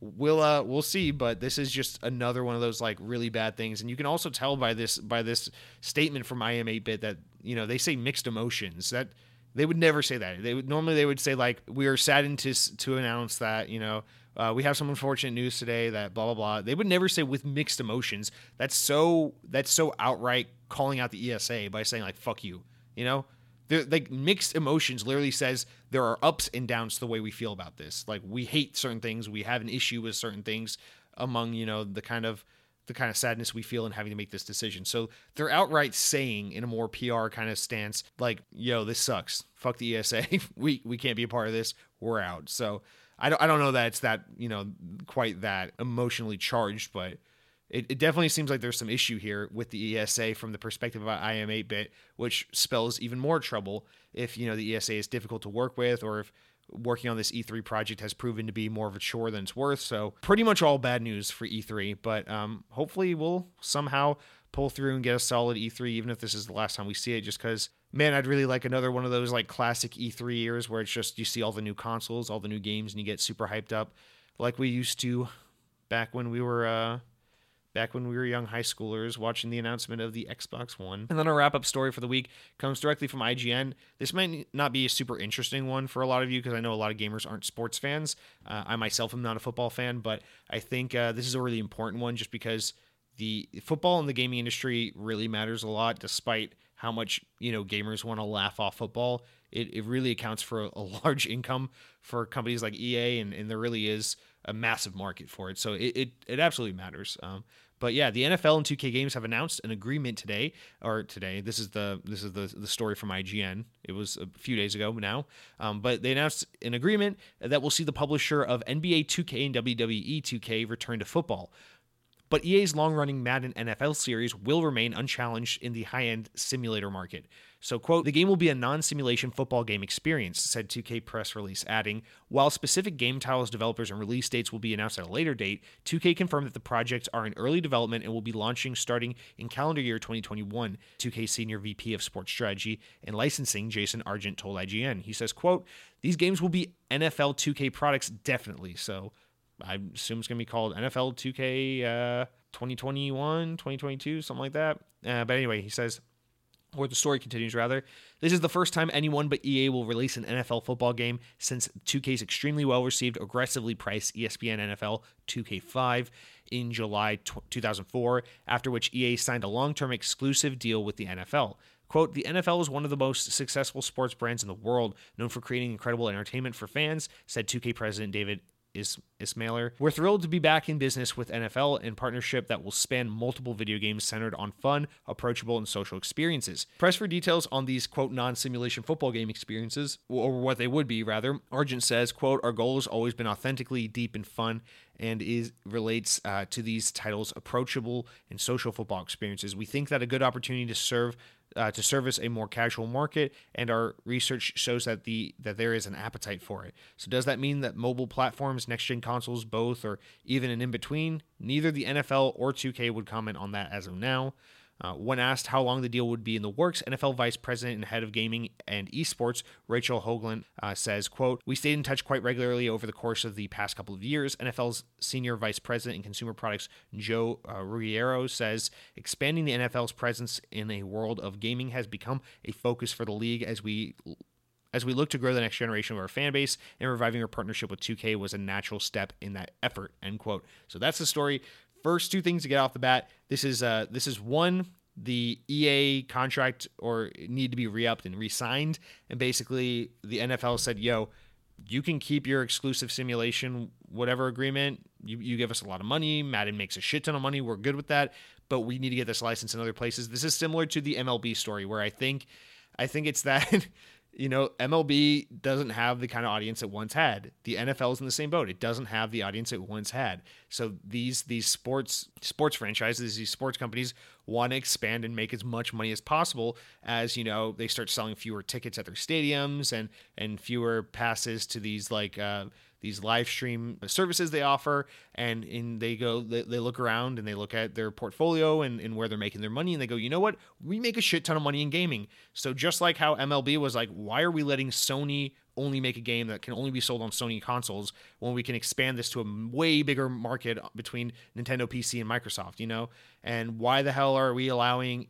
we'll uh we'll see but this is just another one of those like really bad things and you can also tell by this by this statement from iam8bit that you know they say mixed emotions that they would never say that they would normally they would say like we are saddened to to announce that you know uh, we have some unfortunate news today that blah blah blah. They would never say with mixed emotions. That's so that's so outright calling out the ESA by saying like "fuck you." You know, like mixed emotions literally says there are ups and downs to the way we feel about this. Like we hate certain things, we have an issue with certain things among you know the kind of the kind of sadness we feel in having to make this decision. So they're outright saying in a more PR kind of stance, like, yo, this sucks. Fuck the ESA. <laughs> we we can't be a part of this. We're out. So I don't I don't know that it's that you know quite that emotionally charged, but it, it definitely seems like there's some issue here with the ESA from the perspective of IM 8 bit, which spells even more trouble if you know the ESA is difficult to work with or if working on this E3 project has proven to be more of a chore than it's worth. So pretty much all bad news for E3, but um, hopefully we'll somehow pull through and get a solid E3, even if this is the last time we see it, just because man, I'd really like another one of those like classic E3 years where it's just you see all the new consoles, all the new games, and you get super hyped up, like we used to back when we were uh, back when we were young high schoolers watching the announcement of the Xbox One. And then our wrap up story for the week comes directly from IGN. This might not be a super interesting one for a lot of you because I know a lot of gamers aren't sports fans. Uh, I myself am not a football fan, but I think uh, this is a really important one just because the football in the gaming industry really matters a lot, despite how much you know gamers want to laugh off football. It, it really accounts for a, a <laughs> large income for companies like EA, and, and there really is a massive market for it. So it, it, it absolutely matters. Um, but yeah, the NFL and 2K Games have announced an agreement today, or today. This is the this is the the story from IGN. It was a few days ago now, um, but they announced an agreement that will see the publisher of NBA 2K and WWE 2K return to football. But EA's long running Madden NFL series will remain unchallenged in the high end simulator market. So, quote, the game will be a non simulation football game experience, said 2K press release, adding, while specific game titles, developers, and release dates will be announced at a later date, 2K confirmed that the projects are in early development and will be launching starting in calendar year 2021. 2K senior VP of sports strategy and licensing, Jason Argent, told IGN. He says, quote, these games will be NFL 2K products definitely. So, I assume it's going to be called NFL 2K uh, 2021, 2022, something like that. Uh, but anyway, he says, or the story continues rather. This is the first time anyone but EA will release an NFL football game since 2K's extremely well received, aggressively priced ESPN NFL 2K5 in July 2004, after which EA signed a long term exclusive deal with the NFL. Quote, the NFL is one of the most successful sports brands in the world, known for creating incredible entertainment for fans, said 2K president David is Ismailer. We're thrilled to be back in business with NFL in partnership that will span multiple video games centered on fun, approachable, and social experiences. Press for details on these quote non-simulation football game experiences, or what they would be rather. Argent says, quote, our goal has always been authentically deep and fun and is relates uh, to these titles approachable and social football experiences. We think that a good opportunity to serve uh, to service a more casual market, and our research shows that the that there is an appetite for it. So does that mean that mobile platforms, next gen consoles, both, or even an in between? Neither the NFL or 2K would comment on that as of now. Uh, when asked how long the deal would be in the works, NFL Vice President and Head of Gaming and Esports Rachel Hoagland uh, says, "quote We stayed in touch quite regularly over the course of the past couple of years." NFL's Senior Vice President and Consumer Products Joe uh, Ruggiero says, "Expanding the NFL's presence in a world of gaming has become a focus for the league as we." As we look to grow the next generation of our fan base and reviving our partnership with 2K was a natural step in that effort. End quote. So that's the story first two things to get off the bat. This is uh this is one the EA contract or need to be re-upped and re-signed and basically the NFL said, "Yo, you can keep your exclusive simulation whatever agreement. You you give us a lot of money. Madden makes a shit ton of money. We're good with that, but we need to get this license in other places." This is similar to the MLB story where I think I think it's that <laughs> you know, MLB doesn't have the kind of audience it once had. The NFL is in the same boat. It doesn't have the audience it once had. So these these sports sports franchises, these sports companies want to expand and make as much money as possible as, you know, they start selling fewer tickets at their stadiums and and fewer passes to these like uh these live stream services they offer, and in they go they, they look around and they look at their portfolio and, and where they're making their money, and they go, you know what, we make a shit ton of money in gaming. So just like how MLB was like, why are we letting Sony only make a game that can only be sold on Sony consoles when we can expand this to a way bigger market between Nintendo PC and Microsoft, you know? And why the hell are we allowing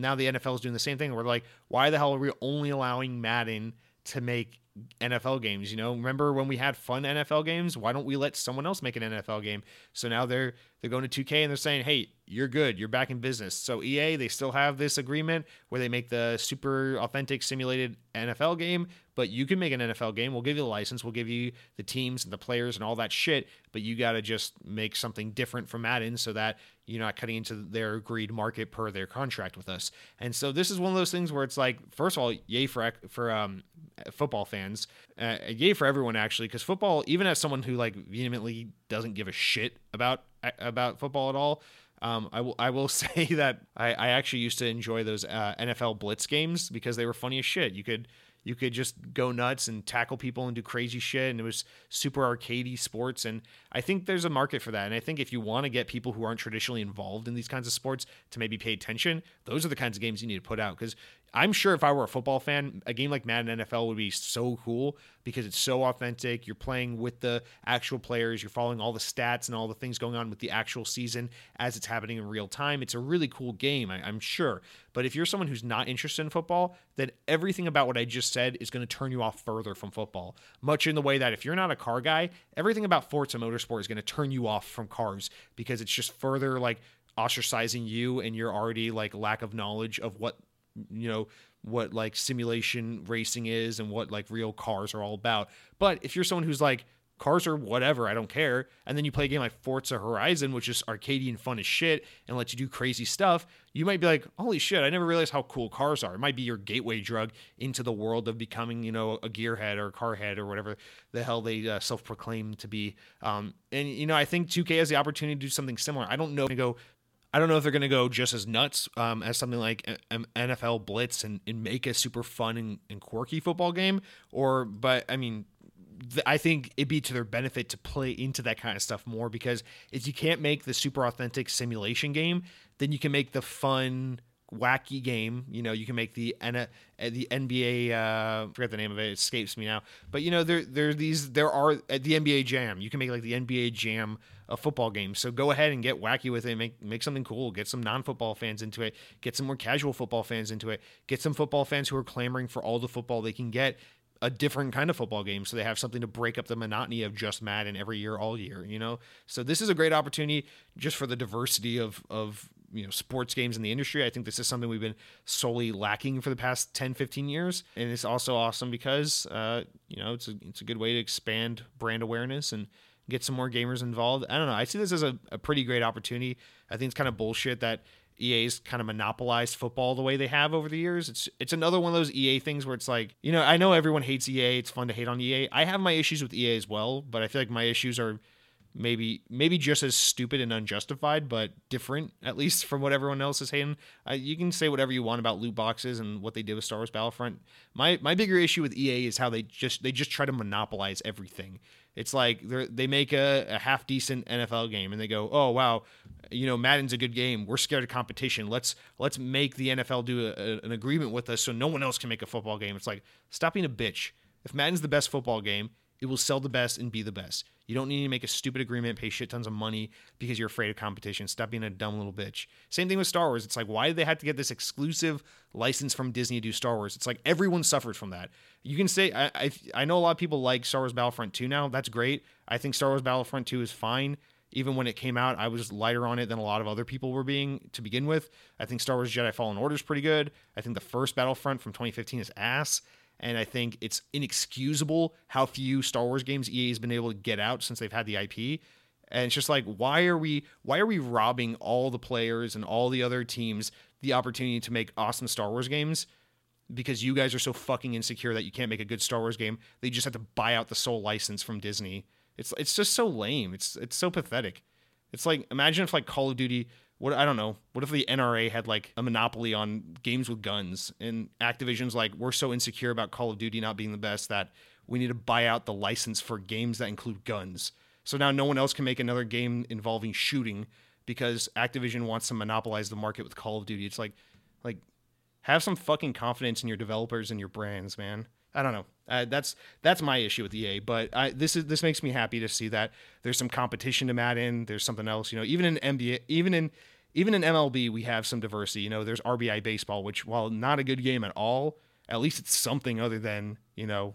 now the NFL is doing the same thing. We're like, why the hell are we only allowing Madden to make NFL games. You know, remember when we had fun NFL games? Why don't we let someone else make an NFL game? So now they're they're going to 2K and they're saying, "Hey, you're good. You're back in business." So EA, they still have this agreement where they make the super authentic simulated NFL game, but you can make an NFL game. We'll give you the license, we'll give you the teams and the players and all that shit, but you got to just make something different from Madden so that you're not cutting into their agreed market per their contract with us. And so this is one of those things where it's like, first of all, yay for for um, football fans, uh, yay for everyone actually, because football, even as someone who like vehemently doesn't give a shit about about football at all. Um, I will I will <laughs> say that I, I actually used to enjoy those uh, NFL blitz games because they were funny as shit. You could you could just go nuts and tackle people and do crazy shit and it was super arcadey sports and i think there's a market for that and i think if you want to get people who aren't traditionally involved in these kinds of sports to maybe pay attention those are the kinds of games you need to put out because I'm sure if I were a football fan, a game like Madden NFL would be so cool because it's so authentic. You're playing with the actual players, you're following all the stats and all the things going on with the actual season as it's happening in real time. It's a really cool game, I, am sure. But if you're someone who's not interested in football, then everything about what I just said is going to turn you off further from football. Much in the way that if you're not a car guy, everything about Forza Motorsport is going to turn you off from cars because it's just further like ostracizing you and your already like lack of knowledge of what you know what like simulation racing is and what like real cars are all about. But if you're someone who's like cars are whatever, I don't care, and then you play a game like Forza Horizon, which is arcadey and fun as shit and lets you do crazy stuff, you might be like, holy shit, I never realized how cool cars are. It might be your gateway drug into the world of becoming, you know, a gearhead or a car head or whatever the hell they uh, self-proclaim to be. Um, and you know, I think 2K has the opportunity to do something similar. I don't know to go I don't know if they're going to go just as nuts um, as something like NFL Blitz and, and make a super fun and, and, quirky football game, or but I mean, th- I think it'd be to their benefit to play into that kind of stuff more because if you can't make the super authentic simulation game, then you can make the fun wacky game. You know, you can make the N- uh, the NBA. Uh, forget the name of it. It escapes me now. But you know, there there are these there are uh, the NBA Jam. You can make like the NBA Jam a football game. So go ahead and get wacky with it. Make make something cool. Get some non football fans into it. Get some more casual football fans into it. Get some football fans who are clamoring for all the football they can get a different kind of football game so they have something to break up the monotony of just Madden every year all year you know so this is a great opportunity just for the diversity of of you know sports games in the industry i think this is something we've been solely lacking for the past 10 15 years and it's also awesome because uh, you know it's a, it's a good way to expand brand awareness and get some more gamers involved i don't know i see this as a, a pretty great opportunity i think it's kind of bullshit that EA's kind of monopolized football the way they have over the years. It's it's another one of those EA things where it's like, you know, I know everyone hates EA. It's fun to hate on EA. I have my issues with EA as well, but I feel like my issues are maybe maybe just as stupid and unjustified, but different at least from what everyone else is hating. You can say whatever you want about loot boxes and what they did with Star Wars Battlefront. My my bigger issue with EA is how they just they just try to monopolize everything. It's like they make a, a half decent NFL game and they go, oh wow, you know Madden's a good game. We're scared of competition. Let's let's make the NFL do a, a, an agreement with us so no one else can make a football game. It's like stop being a bitch. If Madden's the best football game, it will sell the best and be the best. You don't need to make a stupid agreement, pay shit tons of money because you're afraid of competition. Stop being a dumb little bitch. Same thing with Star Wars. It's like, why did they have to get this exclusive license from Disney to do Star Wars? It's like everyone suffered from that. You can say, I, I, I know a lot of people like Star Wars Battlefront 2 now. That's great. I think Star Wars Battlefront 2 is fine. Even when it came out, I was lighter on it than a lot of other people were being to begin with. I think Star Wars Jedi Fallen Order is pretty good. I think the first Battlefront from 2015 is ass and I think it's inexcusable how few Star Wars games EA has been able to get out since they've had the IP. And it's just like, why are we why are we robbing all the players and all the other teams the opportunity to make awesome Star Wars games? Because you guys are so fucking insecure that you can't make a good Star Wars game. They just have to buy out the sole license from Disney. It's it's just so lame. It's it's so pathetic. It's like imagine if like Call of Duty what I don't know. What if the NRA had like a monopoly on games with guns and Activision's like we're so insecure about Call of Duty not being the best that we need to buy out the license for games that include guns. So now no one else can make another game involving shooting because Activision wants to monopolize the market with Call of Duty. It's like, like, have some fucking confidence in your developers and your brands, man. I don't know. Uh, that's that's my issue with EA, but I, this is this makes me happy to see that there's some competition to add in. There's something else, you know. Even in NBA, even in even in MLB, we have some diversity. You know, there's RBI baseball, which while not a good game at all, at least it's something other than you know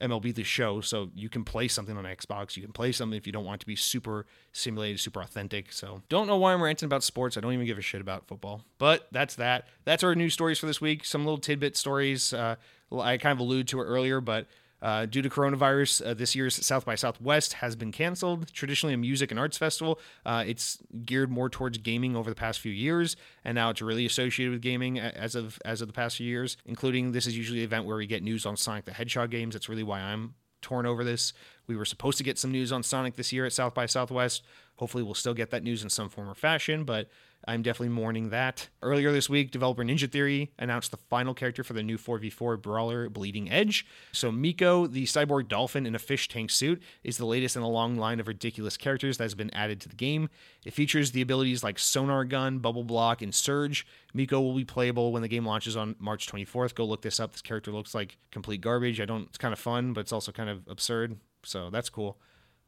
MLB the show. So you can play something on Xbox. You can play something if you don't want to be super simulated, super authentic. So don't know why I'm ranting about sports. I don't even give a shit about football. But that's that. That's our news stories for this week. Some little tidbit stories. Uh, I kind of alluded to it earlier, but uh, due to coronavirus, uh, this year's South by Southwest has been canceled. Traditionally a music and arts festival, uh, it's geared more towards gaming over the past few years, and now it's really associated with gaming as of as of the past few years. Including this is usually the event where we get news on Sonic the Hedgehog games. That's really why I'm torn over this. We were supposed to get some news on Sonic this year at South by Southwest. Hopefully, we'll still get that news in some form or fashion, but I'm definitely mourning that. Earlier this week, developer Ninja Theory announced the final character for the new 4v4 brawler Bleeding Edge. So, Mekko, the cyborg dolphin in a fish tank suit, is the latest in a long line of ridiculous characters that has been added to the game. It features the abilities like Sonar Gun, Bubble Block, and Surge. Mekko will be playable when the game launches on March 24th. Go look this up. This character looks like complete garbage. I don't, it's kind of fun, but it's also kind of absurd. So, that's cool.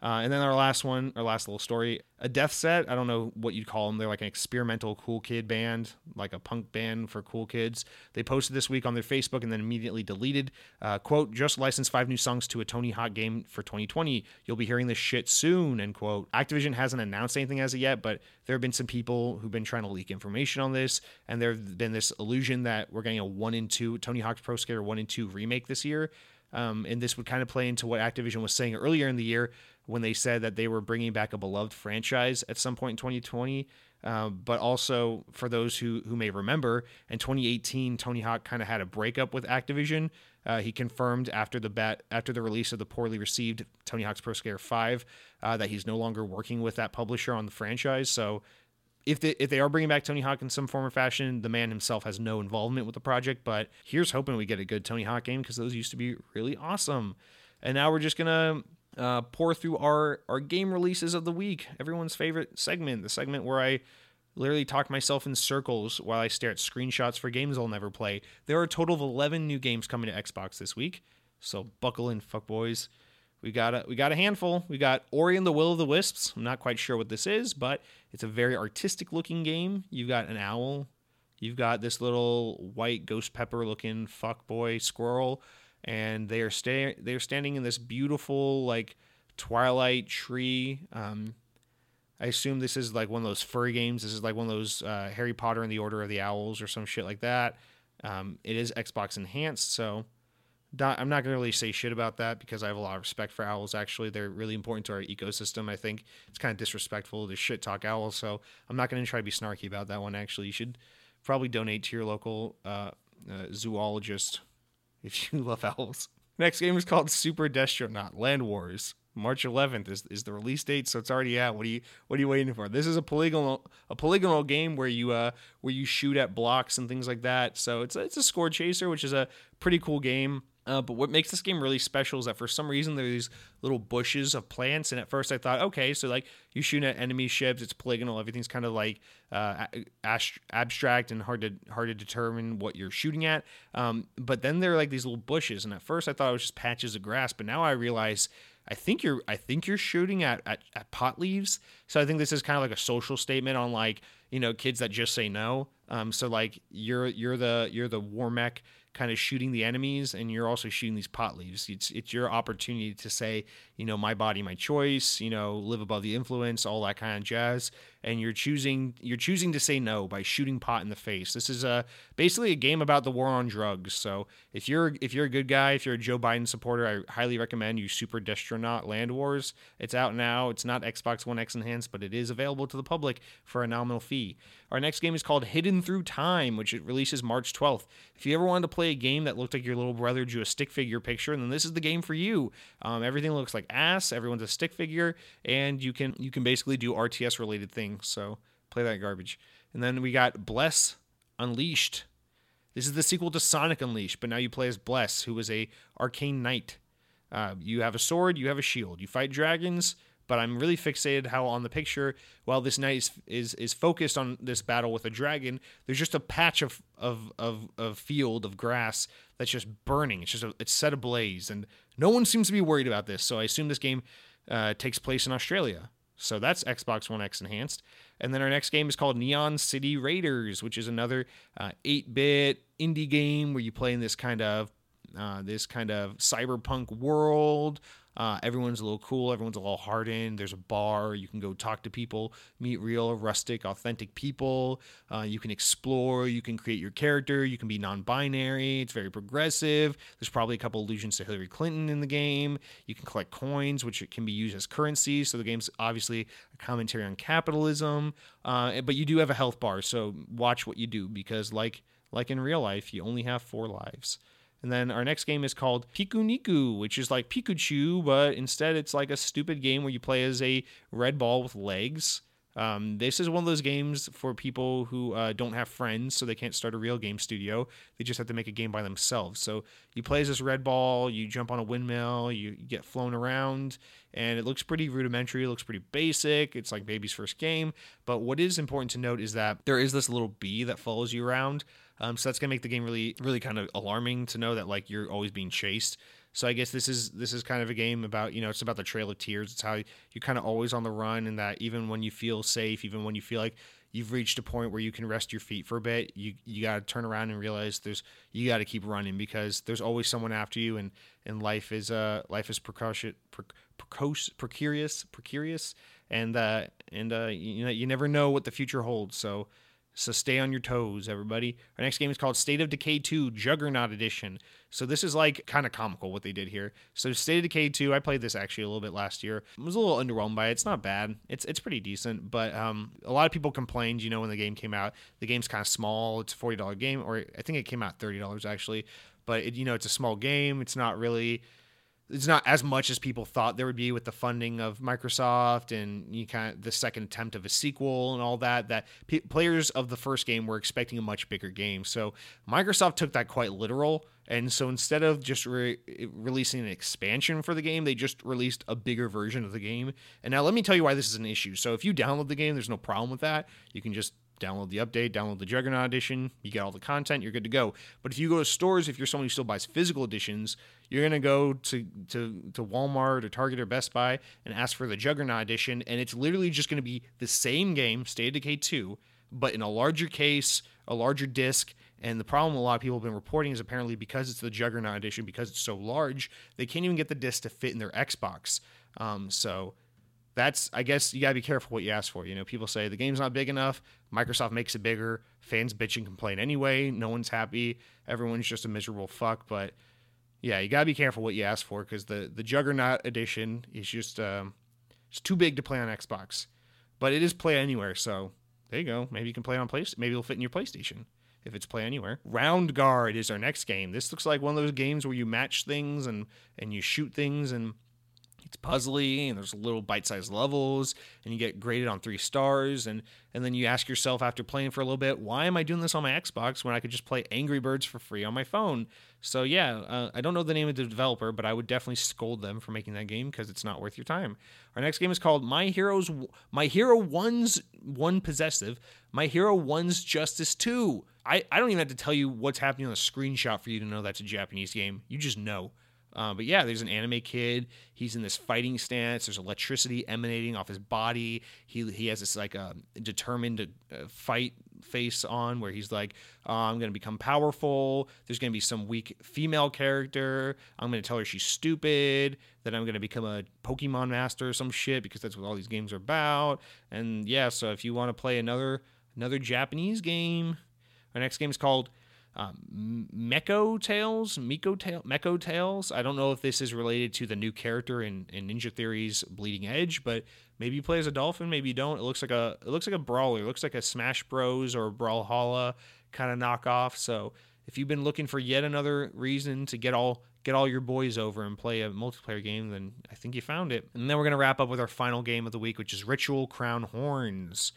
Uh, and then our last one, our last little story, a death set. I don't know what you'd call them. They're like an experimental cool kid band, like a punk band for cool kids. They posted this week on their Facebook and then immediately deleted. Uh, quote, just licensed five new songs to a Tony Hawk game for 2020. You'll be hearing this shit soon, end quote. Activision hasn't announced anything as of yet, but there have been some people who've been trying to leak information on this. And there have been this illusion that we're getting a one in two Tony Hawk's Pro Skater 1 and 2 remake this year. Um, and this would kind of play into what Activision was saying earlier in the year when they said that they were bringing back a beloved franchise at some point in 2020. Uh, but also for those who who may remember, in 2018, Tony Hawk kind of had a breakup with Activision. Uh, he confirmed after the bat after the release of the poorly received Tony Hawk's Pro Skater 5 uh, that he's no longer working with that publisher on the franchise. So if they if they are bringing back Tony Hawk in some form or fashion, the man himself has no involvement with the project. But here's hoping we get a good Tony Hawk game because those used to be really awesome. And now we're just gonna uh, pour through our our game releases of the week. Everyone's favorite segment, the segment where I literally talk myself in circles while I stare at screenshots for games I'll never play. There are a total of 11 new games coming to Xbox this week, so buckle in, fuck boys. We got a we got a handful. We got Ori and the Will of the Wisps. I'm not quite sure what this is, but it's a very artistic looking game. You've got an owl. You've got this little white ghost pepper looking fuck boy squirrel and they are stay they're standing in this beautiful like twilight tree. Um, I assume this is like one of those furry games. This is like one of those uh, Harry Potter and the Order of the Owls or some shit like that. Um, it is Xbox enhanced, so not, I'm not going to really say shit about that because I have a lot of respect for owls. Actually, they're really important to our ecosystem. I think it's kind of disrespectful to shit talk owls, so I'm not going to try to be snarky about that one. Actually, you should probably donate to your local uh, uh, zoologist if you <laughs> love owls. Next game is called Super Destronaut Land Wars. March 11th is, is the release date, so it's already out. What are you What are you waiting for? This is a polygonal a polygonal game where you uh where you shoot at blocks and things like that. So it's a, it's a score chaser, which is a pretty cool game. Uh, but what makes this game really special is that for some reason there are these little bushes of plants, and at first I thought, okay, so like you shoot at enemy ships, it's polygonal, everything's kind of like uh, ast- abstract and hard to hard to determine what you're shooting at. Um, but then there are like these little bushes, and at first I thought it was just patches of grass, but now I realize I think you're I think you're shooting at, at, at pot leaves. So I think this is kind of like a social statement on like you know kids that just say no. Um, so like you're you're the you're the war mech kind of shooting the enemies and you're also shooting these pot leaves. It's it's your opportunity to say, you know, my body, my choice, you know, live above the influence, all that kind of jazz. And you're choosing you're choosing to say no by shooting pot in the face. This is a basically a game about the war on drugs. So if you're if you're a good guy, if you're a Joe Biden supporter, I highly recommend you Super Destronaut Land Wars. It's out now. It's not Xbox One X enhanced, but it is available to the public for a nominal fee. Our next game is called Hidden Through Time, which it releases March 12th. If you ever wanted to play a game that looked like your little brother drew a stick figure picture, then this is the game for you. Um, everything looks like ass. Everyone's a stick figure, and you can you can basically do RTS related things. So play that garbage. And then we got Bless Unleashed. This is the sequel to Sonic Unleashed, but now you play as Bless, who is a arcane knight. Uh, you have a sword, you have a shield, you fight dragons. But I'm really fixated how on the picture, while this knight is, is is focused on this battle with a dragon, there's just a patch of of of, of field of grass that's just burning. It's just a, it's set ablaze, and no one seems to be worried about this. So I assume this game uh, takes place in Australia. So that's Xbox One X enhanced. And then our next game is called Neon City Raiders, which is another uh, 8-bit indie game where you play in this kind of uh, this kind of cyberpunk world. Uh, everyone's a little cool. Everyone's a little hardened. There's a bar. You can go talk to people, meet real, rustic, authentic people. Uh, you can explore. You can create your character. You can be non binary. It's very progressive. There's probably a couple allusions to Hillary Clinton in the game. You can collect coins, which can be used as currency. So the game's obviously a commentary on capitalism. Uh, but you do have a health bar. So watch what you do because, like, like in real life, you only have four lives. And then our next game is called Pikuniku, which is like Pikachu, but instead it's like a stupid game where you play as a red ball with legs. Um, this is one of those games for people who uh, don't have friends, so they can't start a real game studio. They just have to make a game by themselves. So you play as this red ball, you jump on a windmill, you, get flown around, and it looks pretty rudimentary. It looks pretty basic. It's like baby's first game. But what is important to note is that there is this little bee that follows you around. Um, so that's gonna make the game really, really kind of alarming to know that like you're always being chased. So I guess this is this is kind of a game about you know it's about the Trail of Tears. It's how you're kind of always on the run, and that even when you feel safe, even when you feel like you've reached a point where you can rest your feet for a bit, you you got to turn around and realize there's you got to keep running because there's always someone after you, and and life is uh life is precocious, precarious, precarious, and uh and uh you know you never know what the future holds. So so stay on your toes, everybody. Our next game is called State of Decay 2 Juggernaut Edition. So this is like kind of comical what they did here. So State of Decay 2, I played this actually a little bit last year. I was a little underwhelmed by it. It's not bad. It's it's pretty decent, but um, a lot of people complained, you know, when the game came out. The game's kind of small. It's a $40 game or I think it came out $30 actually. But it, you know, it's a small game. It's not really it's not as much as people thought there would be with the funding of Microsoft and you kind of the second attempt of a sequel and all that. That p- players of the first game were expecting a much bigger game. So Microsoft took that quite literal, and so instead of just re- releasing an expansion for the game, they just released a bigger version of the game. And now let me tell you why this is an issue. So if you download the game, there's no problem with that. You can just download the update, download the Juggernaut edition, you get all the content, you're good to go. But if you go to stores, if you're someone who still buys physical editions, you're gonna go to to to Walmart or Target or Best Buy and ask for the Juggernaut edition, and it's literally just gonna be the same game, State of Decay 2, but in a larger case, a larger disc. And the problem a lot of people have been reporting is apparently because it's the Juggernaut edition, because it's so large, they can't even get the disc to fit in their Xbox. Um, so that's I guess you gotta be careful what you ask for. You know, people say the game's not big enough. Microsoft makes it bigger. Fans bitch and complain anyway. No one's happy. Everyone's just a miserable fuck. But yeah, you gotta be careful what you ask for because the the Juggernaut edition is just um, it's too big to play on Xbox, but it is play anywhere. So there you go. Maybe you can play on PlayStation. Maybe it'll fit in your PlayStation if it's play anywhere. Roundguard is our next game. This looks like one of those games where you match things and and you shoot things and it's puzzly and there's little bite-sized levels and you get graded on three stars and and then you ask yourself after playing for a little bit why am i doing this on my xbox when i could just play angry birds for free on my phone? So yeah uh, i don't know the name of the developer but i would definitely scold them for making that game because it's not worth your time. Our next game is called my heroes my hero one's one possessive my hero one's justice 2 I, I don't even have to tell you what's happening on the screenshot for you to know that's a japanese game. You just know uh, but yeah, there's an anime kid. He's in this fighting stance. There's electricity emanating off his body. He he has this like a uh, determined uh, fight face on where he's like, oh, I'm to become powerful. There's to be some weak female character. I'm to tell her she's stupid. Then I'm to become a Pokemon master or some shit because that's what all these games are about. And yeah, so if you want to play another another Japanese game, our next game is called um, Mecho Tales, Miko Tail, Mecho Tales. I don't know if this is related to the new character in, in Ninja Theory's Bleeding Edge, but maybe you play as a dolphin, maybe you don't. It looks like a it looks like a brawler. It looks like a Smash Bros or Brawlhalla kind of knockoff. So if you've been looking for yet another reason to get all get all your boys over and play a multiplayer game, then I think you found it. And then we're gonna wrap up with our final game of the week, which is Ritual Crown Horns.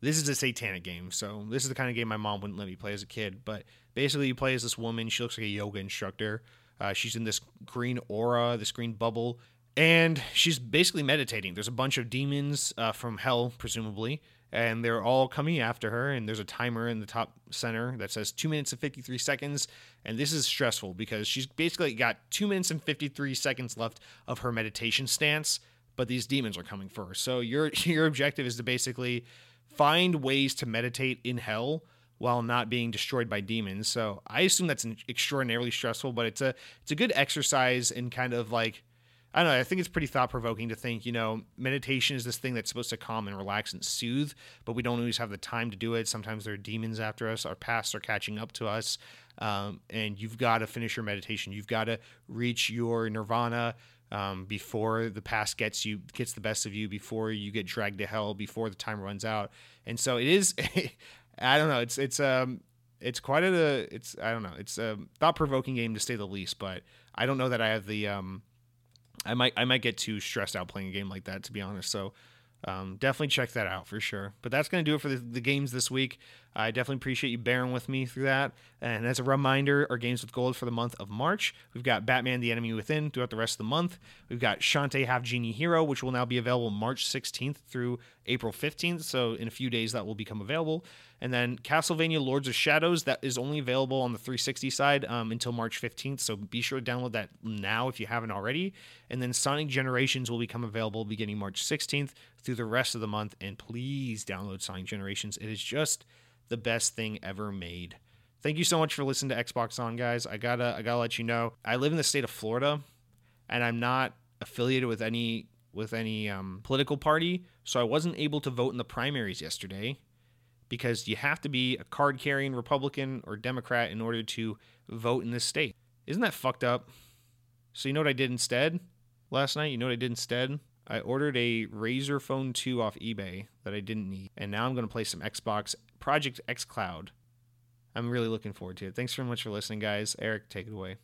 This is a satanic game, so this is the kind of game my mom wouldn't let me play as a kid. But basically, you play as this woman. She looks like a yoga instructor. Uh, she's in this green aura, this green bubble, and she's basically meditating. There's a bunch of demons uh, from hell, presumably, and they're all coming after her. And there's a timer in the top center that says two minutes and 53 seconds. And this is stressful because she's basically got two minutes and 53 seconds left of her meditation stance, but these demons are coming for her. So your <laughs> your objective is to basically find ways to meditate in hell while not being destroyed by demons. So I assume that's extraordinarily stressful, but it's a it's a good exercise in kind of like I don't know. I think it's pretty thought provoking to think, you know, meditation is this thing that's supposed to calm and relax and soothe, but we don't always have the time to do it. Sometimes there are demons after us, our pasts are catching up to us. Um, and you've got to finish your meditation. You've got to reach your nirvana um, before the past gets you gets the best of you, before you get dragged to hell, before the time runs out. And so it is. <laughs> I don't know. It's it's um it's quite a it's I don't know. It's a thought provoking game to say the least. But I don't know that I have the um I might I might get too stressed out playing a game like that to be honest. So um, definitely check that out for sure. But that's going to do it for the, the, games this week. I definitely appreciate you bearing with me through that. And as a reminder, our games with gold for the month of March. We've got Batman: The Enemy Within throughout the rest of the month. We've got Shantae Half Genie Hero, which will now be available March 16th through April 15th. So in a few days, that will become available. And then Castlevania Lords of Shadows, that is only available on the 360 side um, until March 15th. So be sure to download that now if you haven't already. And then Sonic Generations will become available beginning March 16th through the rest of the month. And please download Sonic Generations. It is just the best thing ever made. Thank you so much for listening to Xbox On, guys. I gotta I gotta let you know I live in the state of Florida, and I'm not affiliated with any with any um, political party, so I wasn't able to vote in the primaries yesterday because you have to be a card carrying Republican or Democrat in order to vote in this state. Isn't that fucked up? So, you know what I did instead last night? You know what I did instead? I ordered a Razer Phone 2 off eBay that I didn't need, and now I'm going to play some Xbox Project X Cloud. I'm really looking forward to it. Thanks very much for listening, guys. Eric, take it away.